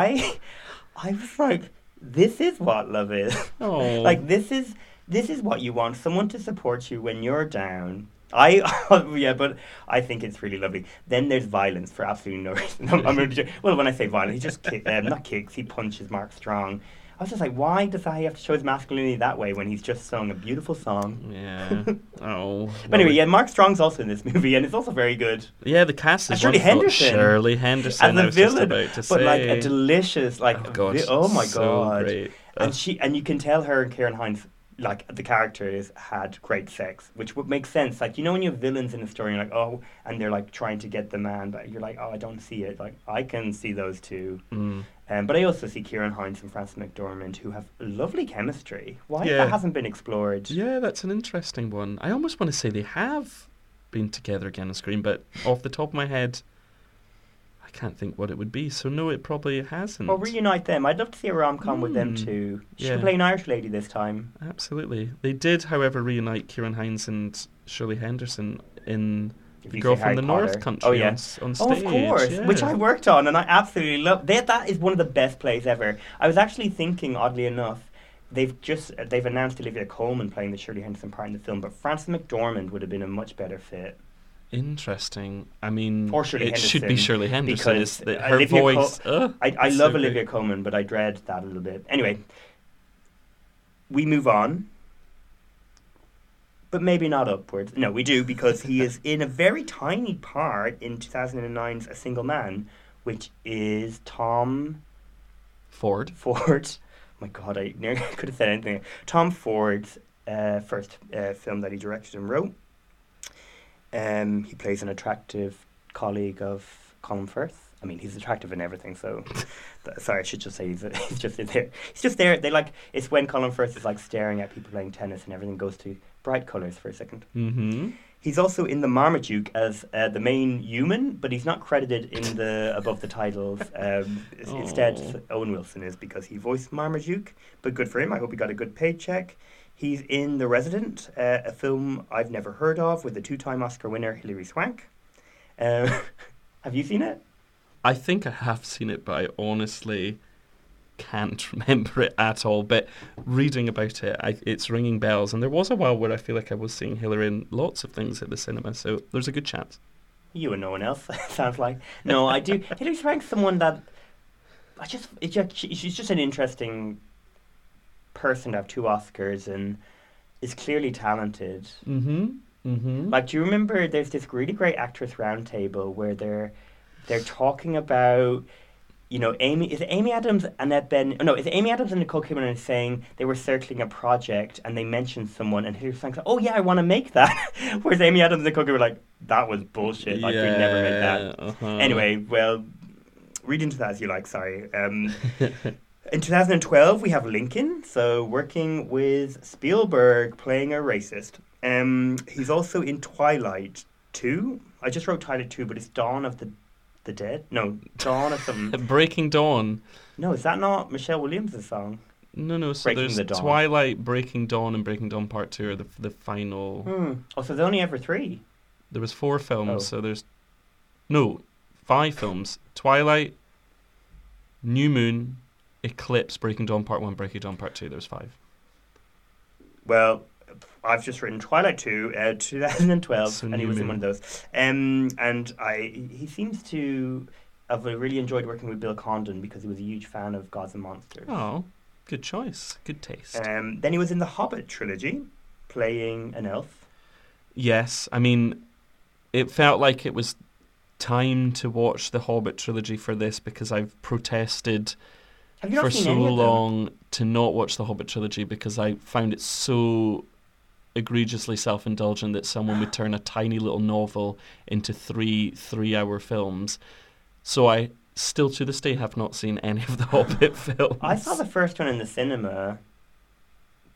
I, I was like, this is what love is. Oh. like this is this is what you want. Someone to support you when you're down. I [laughs] yeah, but I think it's really lovely. Then there's violence for absolutely no reason. [laughs] I'm, I'm really, well, when I say violence, he just kick, um, not kicks. He punches Mark Strong. I was just like, why does he have to show his masculinity that way when he's just sung a beautiful song? Yeah. [laughs] oh. But anyway, yeah, Mark Strong's also in this movie, and it's also very good. Yeah, the cast is Shirley. Henderson. Shirley Henderson. As a villain, about to but like a delicious, like Oh, God, vi- oh my so god, great. and she and you can tell her and Ciarán Hinds like the characters had great sex, which would make sense. Like you know when you have villains in a story, you're like oh, and they're like trying to get the man, but you're like oh, I don't see it. Like I can see those two. Mm. Um, but I also see Ciarán Hinds and Frances McDormand who have lovely chemistry. Why Yeah. that hasn't been explored? Yeah, that's an interesting one. I almost want to say they have been together again on screen, but off the top of my head, can't think what it would be. So no, it probably hasn't. Or reunite them. I'd love to see a rom com with them Mm, too. She yeah. play an Irish lady this time. Absolutely. They did, however, reunite Ciarán Hinds and Shirley Henderson in The Girl from Harry the Potter. North Country Oh, yeah. on, on Oh, stage. of course, which. I worked on, and I absolutely love. That that is one of the best plays ever. I was actually thinking, oddly enough, they've just they've announced Olivia Colman playing the Shirley Henderson part in the film, but Frances McDormand would have been a much better fit. Interesting. I mean, Or Shirley it Henderson. should be Shirley Henderson. because the, her Olivia voice. ugh, I, I love so. Olivia Colman, but I dread that a little bit. Anyway, we move on. But maybe not upwards. No, we do because he is in a very tiny part in 2009's A Single Man, which is Tom Ford. Ford. Oh [laughs] my God, I nearly [laughs] could have said anything. Tom Ford's uh, first uh, film that he directed and wrote. Um, he plays an attractive colleague of Colin Firth. I mean, he's attractive in everything. So, [laughs] sorry, I should just say he's, [laughs] he's just in there. He's just there. They like it's when Colin Firth is like staring at people playing tennis and everything goes to bright colors for a second. Mm-hmm. He's also in the Marmaduke as uh, the main human, but he's not credited in the [laughs] above the titles. Um, Instead. Owen Wilson is because he voiced Marmaduke. But good for him. I hope he got a good paycheck. He's in The Resident, uh, a film I've never heard of with the two-time Oscar winner Hilary Swank. Um, [laughs] have you seen it? I think I have seen it, but I honestly can't [laughs] remember it at all. But reading about it, I, it's ringing bells. And there was a while where I feel like I was seeing Hilary in lots of things at the cinema, so there's a good chance. You and no one else [laughs] sounds like. No, I do. Hilary Swank's someone that I just. It just she's just an interesting person to have two Oscars and is clearly talented. Mm-hmm. Mm-hmm. Like, do you remember? There's this really great actress roundtable where they're they're talking about. You know, Amy is Amy Adams, and that Ben. oh, No, is Amy Adams and Nicole Kidman saying they were circling a project and they mentioned someone and Hilary Swank's like, "Oh yeah, I want to make that." [laughs] Whereas Amy Adams and Nicole Kidman were like, "That was bullshit. Like, we'd never make that." Uh-huh. Anyway, well, read into that as you like. Sorry. Um, [laughs] in 2012, we have Lincoln, so working with Spielberg playing a racist. Um, he's also in Twilight 2. I just wrote Twilight 2, but it's Dawn of the the Dead. No, Dawn of something. [laughs] Breaking Dawn. no, is that not Michelle Williams' song? No, no. So Breaking there's the. Twilight, Breaking Dawn, and Breaking Dawn Part Two are the the final. Hmm. Oh, so there's only ever three. There was four films, Oh. so there's no five films: Twilight, New Moon, Eclipse, Breaking Dawn Part One, Breaking Dawn Part Two. There's five. Well, I've just written Twilight 2, uh, 2012, and he was in one of those. Um, and I, he seems to have really enjoyed working with Bill Condon because he was a huge fan of Gods and Monsters. Oh, good choice, good taste. Um, then he was in the Hobbit trilogy, playing an elf. Yes, I mean, it felt like it was time to watch the Hobbit trilogy for this because I've protested Have you not for so any of them? long to not watch the Hobbit trilogy because I found it so egregiously self-indulgent that someone would turn a tiny little novel into three three-hour films. So I still to this day have not seen any of the Hobbit [laughs] films. I saw the first one in the cinema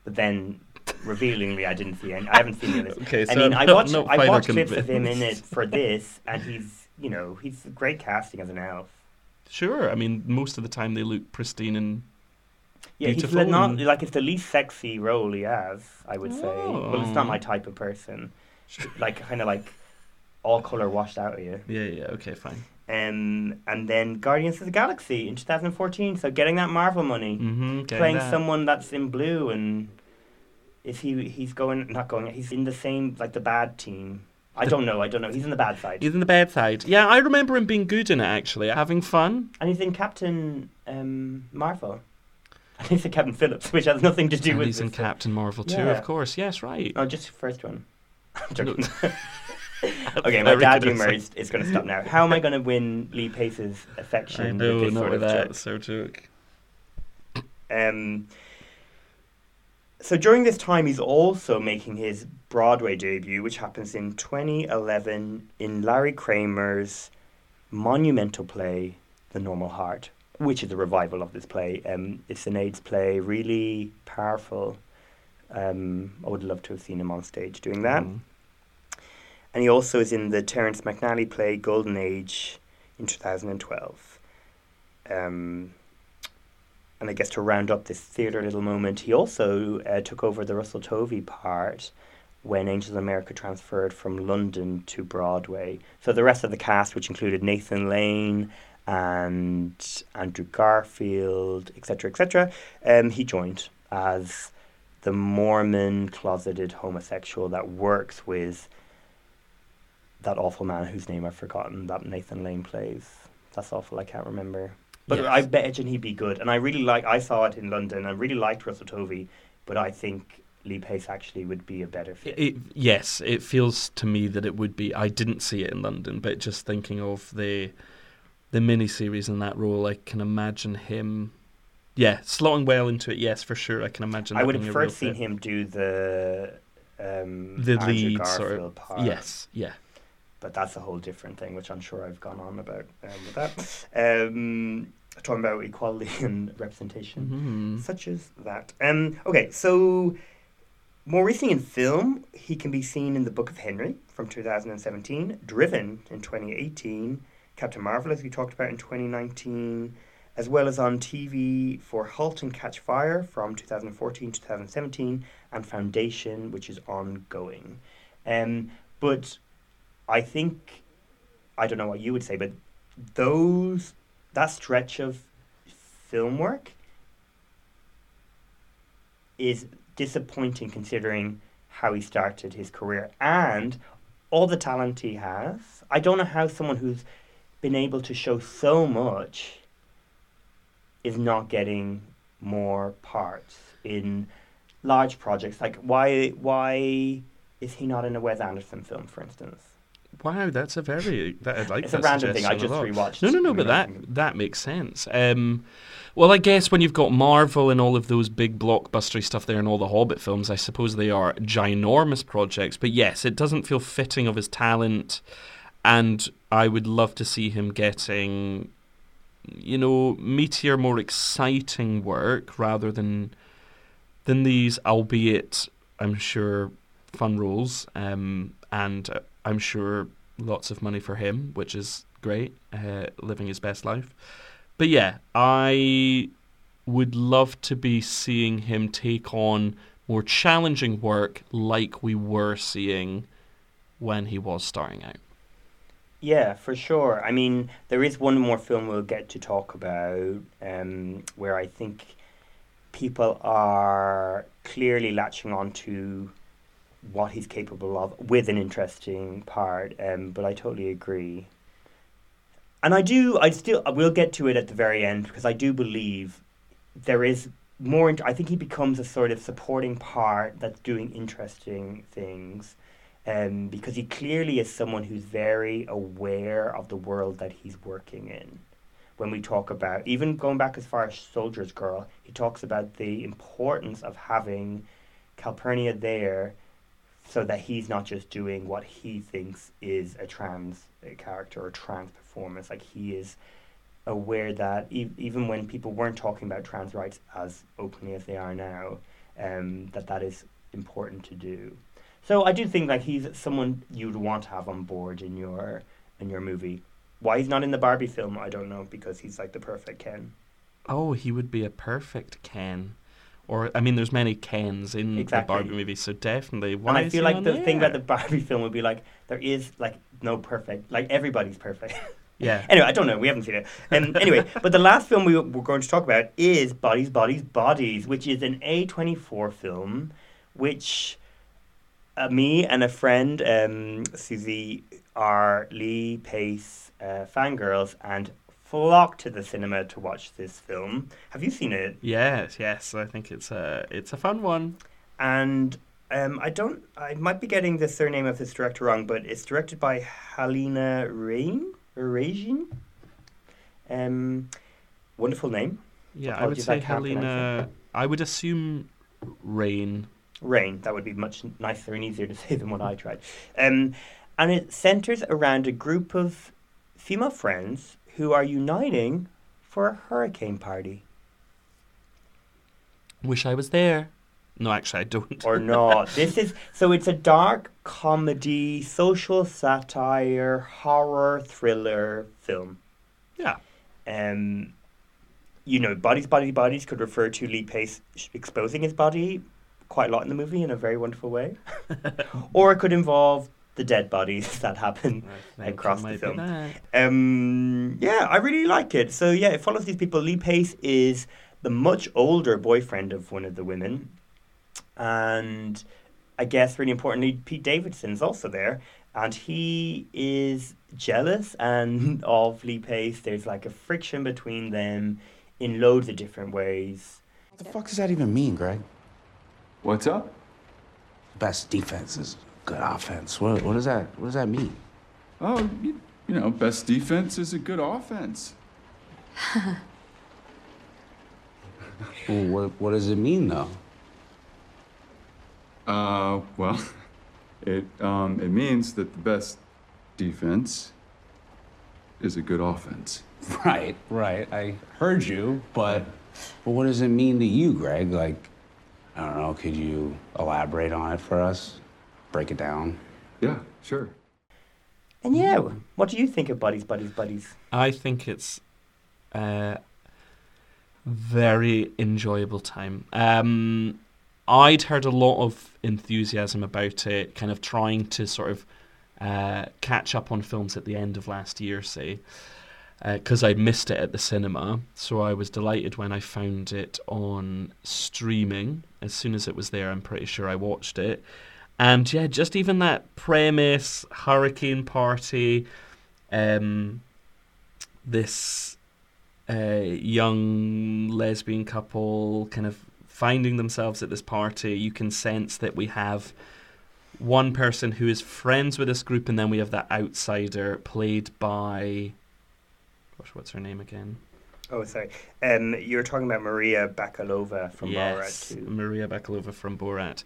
But then, revealingly, I didn't see any. I haven't seen any of this. Okay, I so mean, [laughs] I'm I not- watched not I watched clips of him in it for this, and he's you know he's great casting as an elf. Sure. I mean, most of the time they look pristine and Yeah, he's beautiful. li- not like it's the least sexy role he has. I would say. Well, it's not Oh. my type of person. Sure. [laughs] Like kind of like all color washed out of you. yeah, yeah. Okay, fine. Um, and then Guardians of the Galaxy in 2014. So getting that Marvel money, Mm-hmm. playing someone that's in blue, and is he? He's going not going. He's in the same like the bad team. I don't know. I don't know. He's in the bad side, He's in the bad side. Yeah, I remember him being good in it actually, having fun. and he's in Captain um, Marvel. And [laughs] he's in Captain Phillips, which has nothing to do And with. he's in. Captain Marvel too, Yeah. of course. Yes, right. No, just the first one. [laughs] I'm joking. No. [laughs] okay, my dad humor is, is going to stop now. How am I going to win Lee Pace's affection? I with know, this not sort with of that. joke? So joke. Um, so during this time, he's also making his Broadway debut, which happens in 2011 in Larry Kramer's monumental play, The Normal Heart, which is a revival of this play. Um, it's an AIDS play, really powerful. Um, I would love to have seen him on stage doing that. Mhm. And he also is in the Terence McNally play Golden Age in 2012. Um, and I guess to round up this theatre little moment, he also uh, took over the Russell Tovey part when Angels of America transferred from London to Broadway. So the rest of the cast, which included Nathan Lane and Andrew Garfield, etc., etc., um, he joined as the Mormon closeted homosexual that works with that awful man whose name I've forgotten that Nathan Lane plays. That's awful. I can't remember. But Yes. I imagine he'd be good. And I really like. I saw it in London. I really liked Russell Tovey, but I think Lee Pace actually would be a better fit. It, yes, it feels to me that it would be. I didn't see it in London, but just thinking of the the miniseries in that role, I can imagine him. Yeah, slotting well into it. Yes, for sure. I can imagine. I would have first seen fit. him do the um, the Andrew lead Garfield sort of. part. Yes, yeah. but that's a whole different thing, which I'm sure I've gone on about um, with that. Um, talking about equality [laughs] and representation, Mhm. such as that. Um, okay, so more recently in film, he can be seen in The Book of Henry from 2017, Driven in 2018, Captain Marvel, as we talked about in 2019, as well as on TV for Halt and Catch Fire from 2014 to 2017, and Foundation, which is ongoing. Um, but I think I don't know what you would say, but those that stretch of film work is disappointing considering how he started his career and all the talent he has. I don't know how someone who's been able to show so much is not getting more parts in large projects. Like why why is he not in a Wes Anderson film, for instance? Wow, that's a very that, I like It's a random thing. I just rewatched No, no, no, but that that makes sense. Um, well, I guess when you've got Marvel and all of those big blockbustery stuff there and all the Hobbit films, I suppose they are ginormous projects. But yes, it doesn't feel fitting of his talent, and I would love to see him getting, you know, meatier, more exciting work rather than than these, albeit I'm sure fun roles, um, and uh, I'm sure lots of money for him, which is great, uh, living his best life. But yeah, I would love to be seeing him take on more challenging work like we were seeing when he was starting out. Yeah, for sure. I mean, there is one more film we'll get to talk about um, where I think people are clearly latching on to what he's capable of with an interesting part. Um, but I totally agree. And I do, I still, I will get to it at the very end because I do believe there is more. I think he becomes a sort of supporting part that's doing interesting things um, because he clearly is someone who's very aware of the world that he's working in. When we talk about, even going back as far as Soldier's Girl, he talks about the importance of having Calpurnia there so that he's not just doing what he thinks is a trans character or trans performance. Like he is aware that e- even when people weren't talking about trans rights as openly as they are now, um, that that is important to do. So I do think like he's someone you'd want to have on board in your in your movie. Why he's not in the Barbie film, I don't know, because he's like the perfect Ken. Oh, he would be a perfect Ken. Or I mean, there's many Kens in Exactly. the Barbie movie, so definitely. Why and I feel like the thing about the [laughs] Barbie film would be like there is like no perfect, like everybody's perfect. [laughs] Yeah. Anyway, I don't know. We haven't seen it. Um, [laughs] anyway, but the last film we, we're going to talk about is Bodies, Bodies, Bodies, which is an A24 film, which uh, me and a friend, um, Susie, are Lee Pace uh, fangirls and flocked to the cinema to watch this film. Have you seen it? Yes, yes. I think it's a it's a fun one. and um, I don't. I might be getting the surname of this director wrong, but it's directed by Halina Rain Rajin. Um, wonderful name. Yeah, I would say pronounce Helena. I would assume Rain. Rain. That would be much nicer and easier to say than what I tried. Um, and it centers around a group of female friends who are uniting for a hurricane party. Wish I was there. No, actually, I don't. or [laughs] not. This is so it's a dark comedy, social satire, horror thriller film. Yeah. Um, you know, bodies, bodies, bodies could refer to Lee Pace exposing his body quite a lot in the movie in a very wonderful way, [laughs] or it could involve the dead bodies [laughs] that happen think [laughs] across the film. Um, yeah, I really like it. So yeah, it follows these people. Lee Pace is the much older boyfriend of one of the women, and I guess really importantly, Pete Davidson's also there, and he is jealous and [laughs] of Lee Pace. There's like a friction between them in loads of different ways. What the fuck does that even mean, Greg? What's up? Best defense is good offense. What, what does that What does that mean? Oh, you, you know, best defense is a good offense. [laughs] Well, what What does it mean though? Uh, well, [laughs] it um, it means that the best defense is a good offense. [laughs] Right, right. I heard you, but but what does it mean to you, Greg? Like, I don't know. Could you elaborate on it for us? Break it down. Yeah, sure. And yeah, what do you think of Bodies, Bodies, Bodies? I think it's a very enjoyable time. Um, I'd heard a lot of enthusiasm about it, kind of trying to sort of uh, catch up on films at the end of last year, say, because I missed it at the cinema. So I was delighted when I found it on streaming. As soon as it was there, I'm pretty sure I watched it. And yeah, just even that premise, hurricane party, um, this uh, young lesbian couple kind of finding themselves at this party. You can sense that we have one person who is friends with this group, and then we have that outsider played by. Gosh, what's her name again? Oh, sorry. Um, you're talking about Maria Bakalova from yes, Borat too. Maria Bakalova from Borat.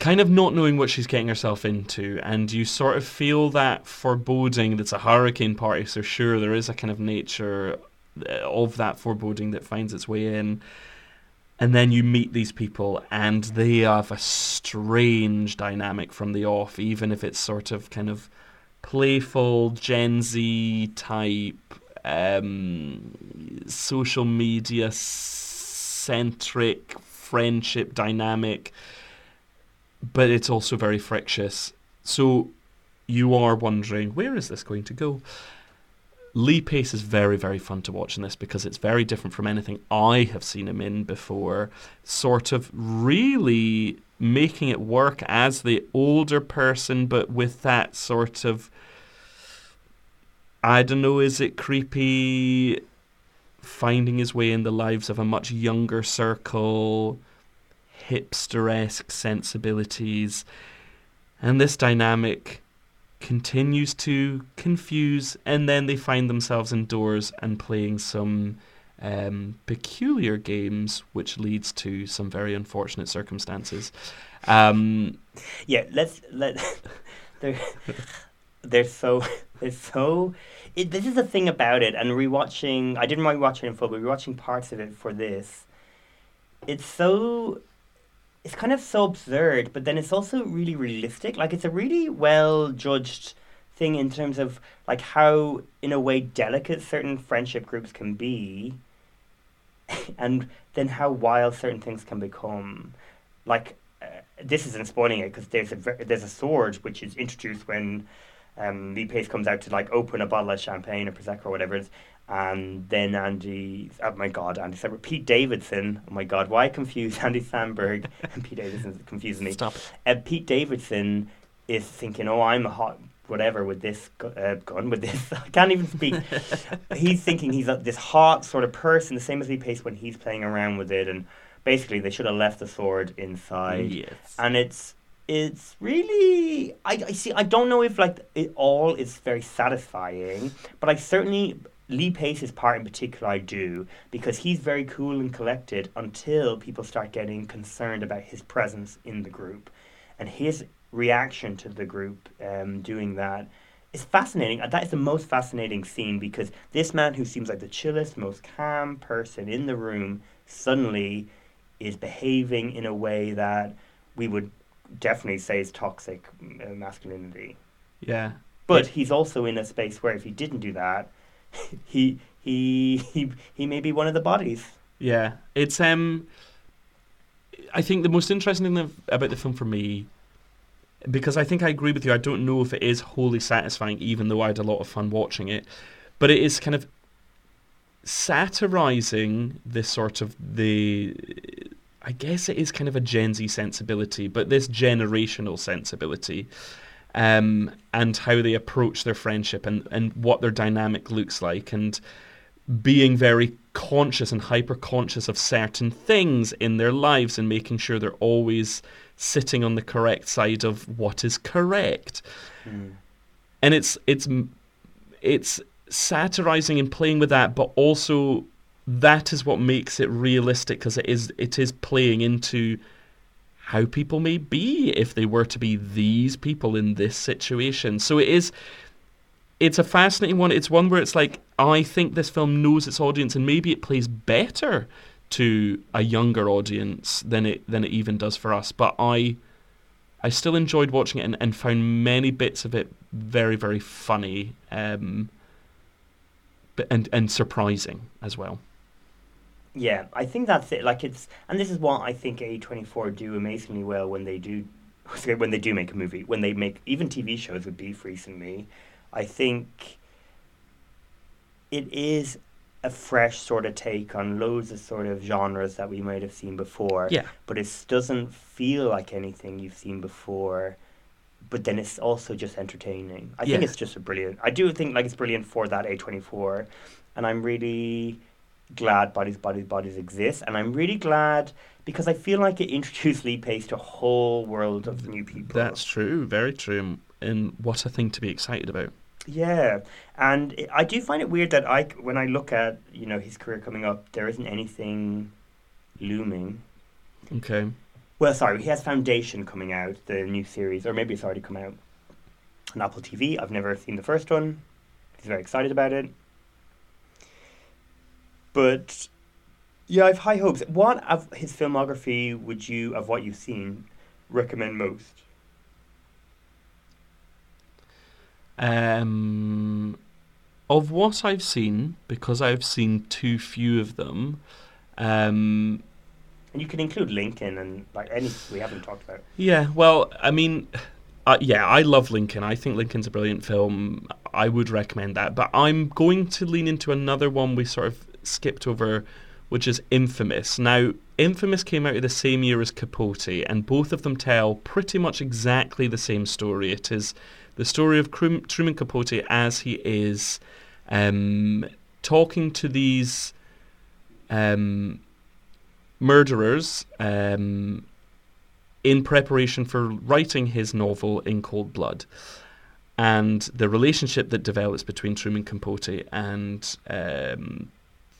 Kind of not knowing what she's getting herself into, and you sort of feel that foreboding that's a hurricane party, so sure, there is a kind of nature uh, of that foreboding that finds its way in. And then you meet these people, and they have a strange dynamic from the off, even if it's sort of kind of playful Gen Z type, um, social media centric friendship dynamic, but it's also very frictious. So you are wondering, where is this going to go? Lee Pace is very, very fun to watch in this because it's very different from anything I have seen him in before. Sort of really making it work as the older person, but with that sort of. I don't know, is it creepy finding his way in the lives of a much younger circle, hipster esque sensibilities, and this dynamic continues to confuse, and then they find themselves indoors and playing some um, peculiar games, which leads to some very unfortunate circumstances. Um, Yeah, let's let. [laughs] they're they're so [laughs] they're so. It, this is the thing about it, and rewatching. I didn't rewatch it in full, but rewatching parts of it for this. It's so it's kind of so absurd, but then it's also really realistic. Like it's a really well judged thing in terms of like how, in a way, delicate certain friendship groups can be, [laughs] and then how wild certain things can become. Like uh, this isn't spoiling it because there's a there's a sword which is introduced when um, Lee Pace comes out to like open a bottle of champagne or prosecco or whatever it is, and then Andy, oh my God, Andy Samberg, Pete Davidson. Oh my God, why confuse [laughs] Andy Samberg and Pete Davidson? Confusing me. Stop. Uh, Pete Davidson is thinking, oh, I'm a hot whatever with this uh, gun with this. [laughs] I can't even speak. [laughs] he's thinking he's a, this hot sort of person, the same as Lee Pace when he's playing around with it, and basically they should have left the sword inside. Yes. And it's it's really I, I see I don't know if like it all is very satisfying, but I certainly Lee Pace's part in particular I do because he's very cool and collected until people start getting concerned about his presence in the group, and his reaction to the group um, doing that is fascinating. That is the most fascinating scene because this man who seems like the chillest, most calm person in the room suddenly is behaving in a way that we would definitely say is toxic uh, masculinity. Yeah. But he's also in a space where if he didn't do that, [laughs] he he he may be one of the bodies. Yeah, it's um. I think the most interesting thing about the film for me, because I think I agree with you. I don't know if it is wholly satisfying, even though I had a lot of fun watching it, but it is kind of satirizing this sort of the. I guess it is kind of a Gen Z sensibility, but this generational sensibility, um, and how they approach their friendship and, and what their dynamic looks like, and being very conscious and hyper conscious of certain things in their lives and making sure they're always sitting on the correct side of what is correct. And it's it's it's satirizing and playing with that, but also that is what makes it realistic because it is it is playing into how people may be if they were to be these people in this situation. So it is it's a fascinating one. It's one where it's like I think this film knows its audience and maybe it plays better to a younger audience than it than it even does for us. But I I still enjoyed watching it and, and found many bits of it very, very funny. Um but and, and surprising as well. Yeah, I think that's it. Like it's, and this is what I think A twenty four do amazingly well when they do, [laughs] when they do make a movie. When they make even TV shows with Beef recently, I think it is a fresh sort of take on loads of sort of genres that we might have seen before. Yeah. But it doesn't feel like anything you've seen before. But then it's also just entertaining. I think it's just a brilliant. I do think like it's brilliant for that A twenty four, and I'm really glad bodies, bodies, bodies exist, and I'm really glad because I feel like it introduced Lee Pace to a whole world of new people. That's true, very true, and- and what a thing to be excited about. Yeah, and it, I do find it weird that I, when I look at you know his career coming up, there isn't anything looming. Okay. Well, sorry, he has Foundation coming out, the new series, or maybe it's already come out on Apple TV. I've never seen the first one. He's very excited about it. But yeah, I've high hopes. What of his filmography would you, of what you've seen, recommend most? Um, of what I've seen, because I've seen too few of them, um, And you can include Lincoln and like any we haven't talked about. yeah, well, I mean, uh, yeah, I love Lincoln. I think Lincoln's a brilliant film. I would recommend that. But I'm going to lean into another one we sort of skipped over, which is Infamous. Now, Infamous came out of the same year as Capote, and both of them tell pretty much exactly the same story. It is the story of Truman Capote as he is um, talking to these um, murderers um, in preparation for writing his novel In Cold Blood. And the relationship that develops between Truman Capote and um,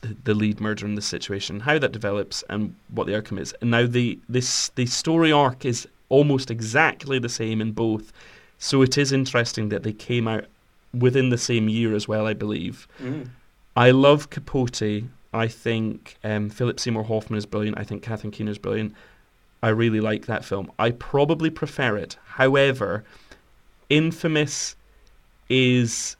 the, lead murderer in the situation, how that develops, and what the outcome is. And now the this the story arc is almost exactly the same in both, so it is interesting that they came out within the same year as well. I believe. Mm. I love Capote. I think um, Philip Seymour Hoffman is brilliant. I think Catherine Keener is brilliant. I really like that film. I probably prefer it. However, Infamous is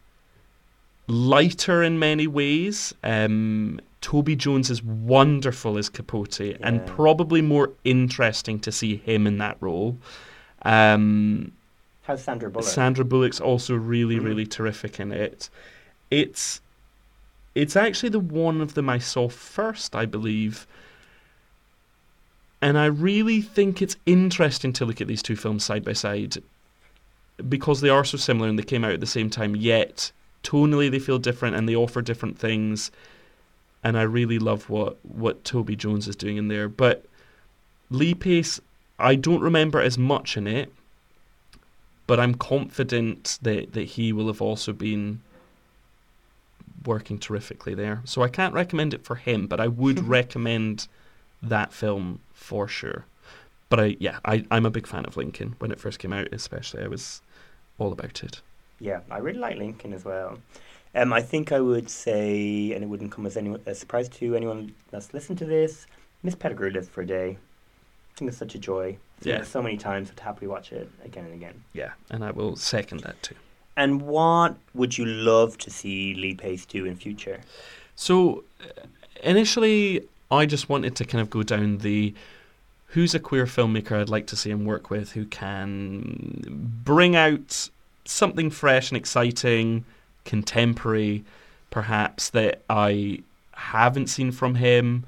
lighter in many ways. Um, Toby Jones is wonderful as Capote and probably more interesting to see him in that role. Um, How's Sandra Bullock? Sandra Bullock's also really, Mhm. really terrific in it. It's it's actually the one of them I saw first, I believe. And I really think it's interesting to look at these two films side by side because they are so similar and they came out at the same time, yet tonally they feel different and they offer different things. And I really love what, what Toby Jones is doing in there. But Lee Pace, I don't remember as much in it but I'm confident that, that he will have also been working terrifically there. So I can't recommend it for him, but I would [laughs] recommend that film for sure. But I yeah, I, I'm a big fan of Lincoln. When it first came out, especially, I was all about it. Yeah, I really like Lincoln as well. Um, I think I would say, and it wouldn't come as any a surprise to anyone that's listened to this, Miss Pettigrew lives for a day. I think it's such a joy. Yeah. so many times, I'd happily watch it again and again. Yeah, and I will second that too. And what would you love to see Lee Pace do in future? So uh, initially, I just wanted to kind of go down the who's a queer filmmaker I'd like to see him work with who can bring out something fresh and exciting, contemporary, perhaps that I haven't seen from him.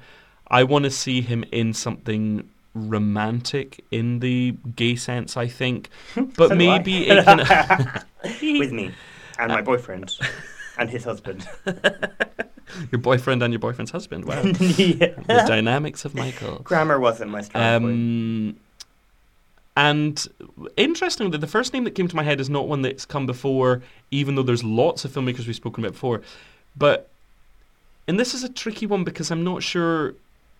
I want to see him in something romantic in the gay sense, I think. [laughs] But So maybe it can. [laughs] With me and my uh, boyfriend [laughs] and his husband. your boyfriend and your boyfriend's husband. Wow. Yeah. The dynamics of Michael. Grammar wasn't my strong point. Um, And interestingly, the first name that came to my head is not one that's come before, even though there's lots of filmmakers we've spoken about before. But, and this is a tricky one because I'm not sure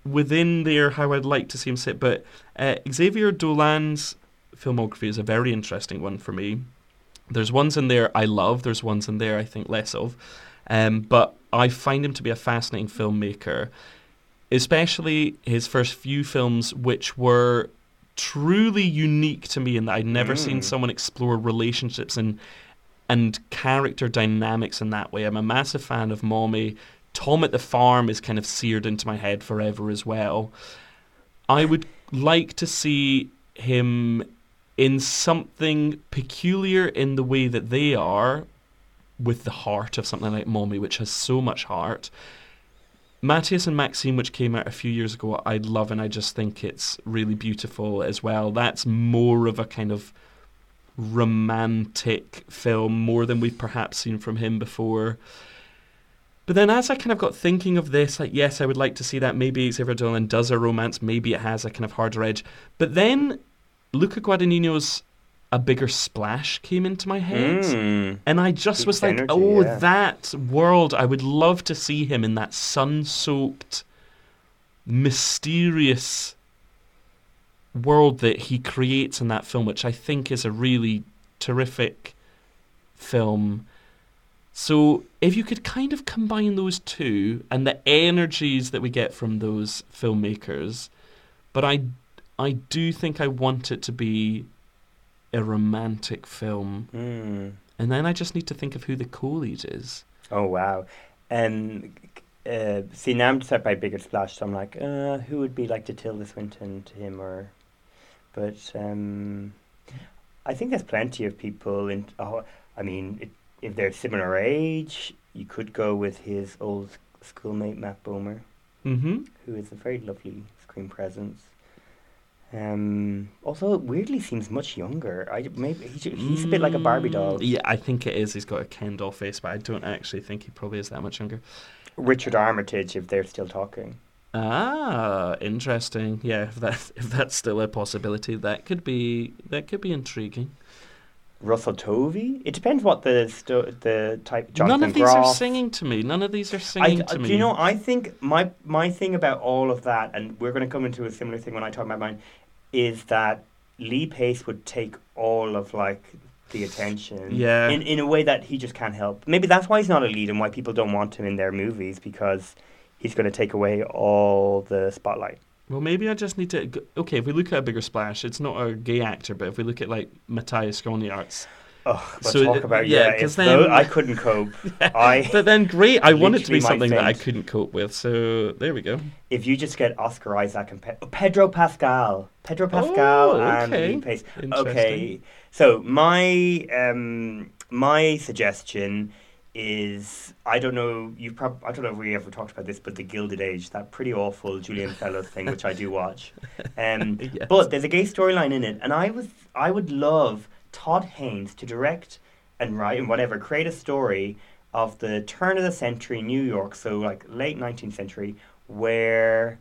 within there how I'd like to see him sit. But uh, Xavier Dolan's filmography is a very interesting one for me. There's ones in there I love, there's ones in there I think less of. Um, but I find him to be a fascinating filmmaker especially his first few films, which were truly unique to me in that I'd never seen Mm. someone explore relationships and and character dynamics in that way. I'm a massive fan of Mommy. Tom at the Farm is kind of seared into my head forever as well. I would like to see him in something peculiar in the way that they are, with the heart of something like Mommy, which has so much heart. Matthias and Maxime, which came out a few years ago, I love and I just think it's really beautiful as well. That's more of a kind of romantic film, more than we've perhaps seen from him before. But then as I kind of got thinking of this, like, yes, I would like to see that. Maybe Xavier Dolan does a romance, maybe it has a kind of harder edge. But then Luca Guadagnino's A Bigger Splash came into my head. Mm. And I just Deep was like, energy, oh, yeah. that world. I would love to see him in that sun soaked, mysterious world that he creates in that film, which I think is a really terrific film. So if you could kind of combine those two and the energies that we get from those filmmakers, but I, I do think I want it to be a romantic film. Mm. And then I just need to think of who the co-lead is. Oh wow. Um, uh, see now I'm set by bigger splash, so I'm like, uh, who would be like to Tilda Swinton to him or, but um, I think there's plenty of people in. Oh, I mean, it, if they're similar age, you could go with his old schoolmate Matt Bomer, Mm-hmm. who is a very lovely screen presence. Um, also, weirdly seems much younger. I maybe he, he's a bit like a Barbie doll. Yeah, I think it is. He's got a Ken doll face, but I don't actually think he probably is that much younger. Richard Armitage, if they're still talking. Ah, interesting. Yeah, if that [laughs] if that's still a possibility, that could be that could be intriguing. Russell Tovey. It depends what the sto- the type. Jonathan None of these are singing to me. None of these are singing uh, to me. do you know? I think my my thing about all of that, and we're going to come into a similar thing when I talk about mine, is that Lee Pace would take all of like the attention. Yeah. In in a way that he just can't help. Maybe that's why he's not a lead and why people don't want him in their movies because he's going to take away all the spotlight. Well, maybe I just need to. g- Okay, if we look at a bigger splash, it's not a gay actor, but if we look at like Matthias Schoenaerts. Oh, but So, talk about yeah, because tho- then- I couldn't cope. [laughs] I But then great, I [laughs] want it to be something that I couldn't cope with. So there we go. If you just get Oscar Isaac and Pe- oh, Pedro Pascal, Pedro Pascal Oh, and okay. Lee Pace. Okay, so my um my suggestion is I don't know you prob- I don't know if we ever talked about this, but the Gilded Age, that pretty awful Julian Fellowes thing, which I do watch. [laughs] Um, Yes. But there's a gay storyline in it, and I was I would love Todd Haynes to direct and write and whatever create a story of the turn of the century New York, so like late 19th century, where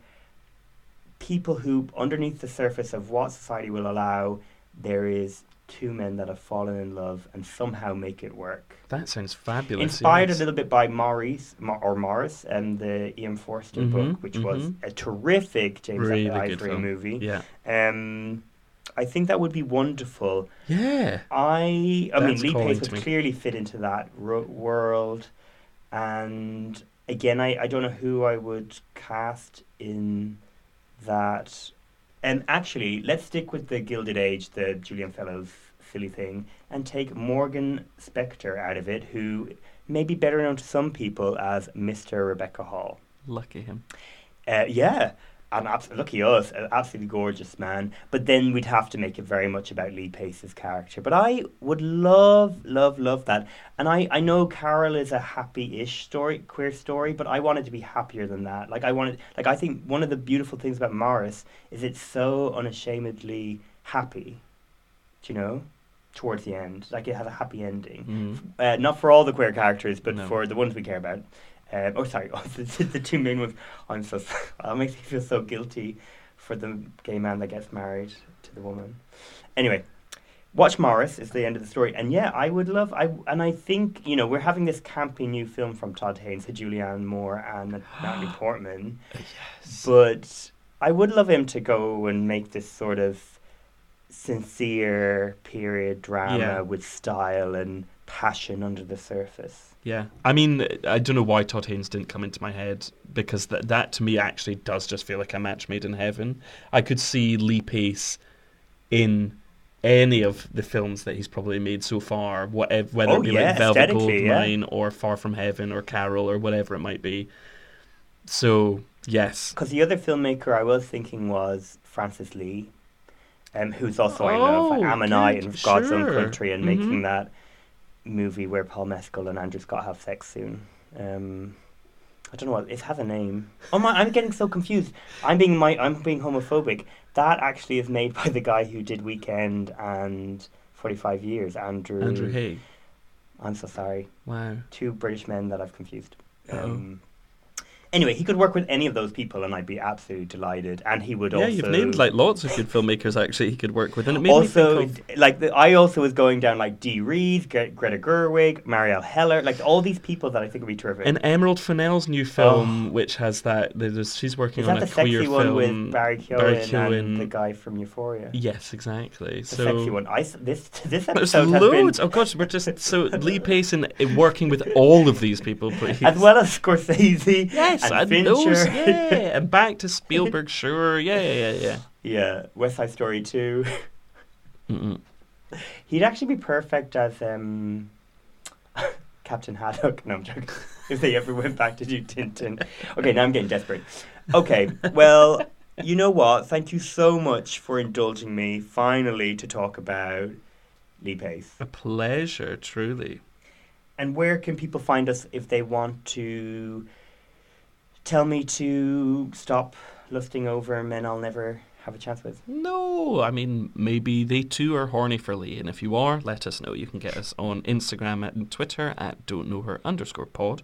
people who underneath the surface of what society will allow, there is two men that have fallen in love and somehow make it work. That sounds fabulous. Inspired yes. a little bit by Maurice or Morris and the E.M. Forster Mhm, book, which was mhm. a terrific James Really Ivory movie. Yeah. Um, I think that would be wonderful. Yeah. I I mean That's Lee Pace would me. clearly fit into that ro- world, and again I, I don't know who I would cast in that. And actually, let's stick with the Gilded Age, the Julian Fellowes silly thing, and take Morgan Spector out of it, who may be better known to some people as Mr. Rebecca Hall. Lucky him. Uh, yeah, and abs- lucky us, an absolutely gorgeous man. But then we'd have to make it very much about Lee Pace's character. But I would love, love, love that. And I, I know Carol is a happy-ish story, queer story, but I wanted to be happier than that. Like I wanted, like I think one of the beautiful things about Morris is it's so unashamedly happy. Do you know? Towards the end, like it has a happy ending. Mm. Uh, not for all the queer characters, but No. for the ones we care about. Um, oh, sorry, [laughs] the, the two main ones. I'm so [laughs] that makes me feel so guilty for the gay man that gets married to the woman. Anyway, watch Morris is the end of the story, and yeah, I would love. I and I think you know we're having this campy new film from Todd Haynes, with Julianne Moore and [gasps] Natalie [gasps] Portman. Yes. But I would love him to go and make this sort of sincere period drama Yeah. with style and passion under the surface. Yeah, I mean, I don't know why Todd Haynes didn't come into my head because that that to me actually does just feel like a match made in heaven. I could see Lee Pace in any of the films that he's probably made so far, whatever, whether Oh, it be yeah, like Velvet aesthetically, yeah. Or Far From Heaven or Carol or whatever it might be. So yes, Because the other filmmaker I was thinking was Francis Lee, um, who's also I know Oh, for Ammonite good, and God's Own. Country and Mhm. making that movie where Paul Mescal and Andrew Scott have sex soon. Um, I don't know what it has a name. Oh my! I'm getting so confused. I'm being my I'm being homophobic. That actually is made [laughs] by the guy who did Weekend and Forty Five Years, Andrew. Andrew Haigh. I'm so sorry. Wow. Two British men that I've confused. Um, anyway, he could work with any of those people, and I'd be absolutely delighted. And he would yeah, also you've named like lots of good filmmakers actually he could work with, and it made me also think of like the, I also was going down like Dee Rees, Gre- Greta Gerwig, Marielle Heller, like all these people that I think would be terrific. And Emerald Fennell's new film, which has that, there's, she's working is on that a the queer sexy one with Barry Keoghan, Barry and the guy from Euphoria? Yes, exactly. The so sexy one. I this this There's episode has been loads. Oh gosh, we're just so Lee uh, working with all of these people, [laughs] please. as well as Scorsese. Yes, and and those, yeah, [laughs] and back to Spielberg, sure, yeah, yeah, yeah, yeah. Yeah, West Side Story too. [laughs] He'd actually be perfect as um, [laughs] Captain Haddock. No, I'm joking. if they ever went back to do Tintin. Okay, now I'm getting desperate. Okay, well, you know what? Thank you so much for indulging me finally to talk about Lee Pace. A pleasure, truly. And where can people find us if they want to tell me to stop lusting over men I'll never have a chance with? No, I mean maybe they too are horny for Lee, and if you are, let us know. You can get us on Instagram and Twitter at don't know her underscore pod,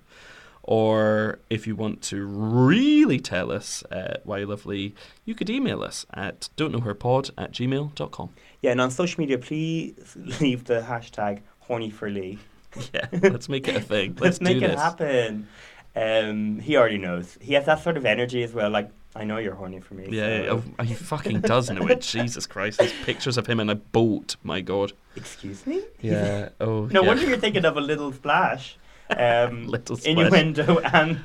or if you want to really tell us uh, why you love Lee, you could email us at don't know her pod at gmail.com. Yeah, and on social media, please [laughs] leave the hashtag horny for Lee. Yeah, let's make it a thing. [laughs] Let's, Let's, make it happen. Um, he already knows. He has that sort of energy as well. Like I know you're horny for me. Yeah, so- oh, he fucking does know it. [laughs] Jesus Christ, there's pictures of him in a boat. My God. Excuse me. Yeah. [laughs] Oh. No yeah. wonder you're thinking of a little splash. Um, [laughs] Little splash. innuendo and.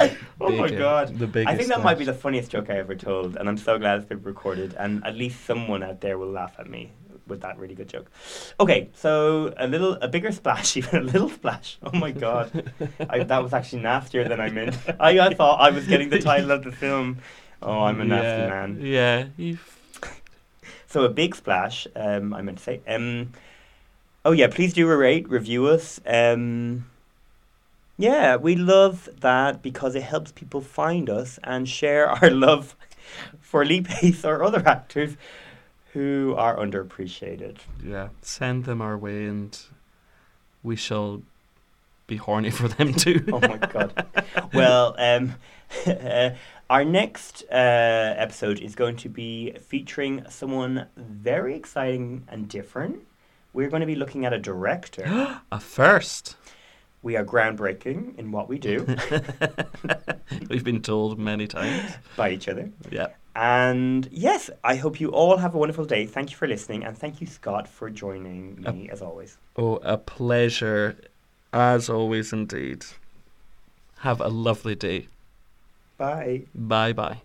oh Oh my god! the biggest I think that might be the funniest joke I ever told, and I'm so glad it's been recorded. And at least someone out there will laugh at me with that really good joke. Okay, so a little, a bigger splash, [laughs] even a little splash. Oh my god, I, that was actually nastier than I meant. I, I thought I was getting the title of the film. Oh, I'm a nasty yeah, man. Yeah, you So a big splash. Um, I meant to say. Um, oh yeah, please do rate, review us. Um, yeah, we love that because it helps people find us and share our [laughs] love for Lee Pace or other actors who are underappreciated. yeah, send them our way, and we shall be horny for them [laughs] too. oh my god. Well, um, [laughs] our next uh, episode is going to be featuring someone very exciting and different. We're going to be looking at a director. [gasps] a first. We are groundbreaking in what we do [laughs] We've been told many times. by each other. Yeah. And yes, I hope you all have a wonderful day. Thank you for listening, and thank you, Scott, for joining me as always. Oh, a pleasure, as always, indeed. Have a lovely day. Bye. Bye bye.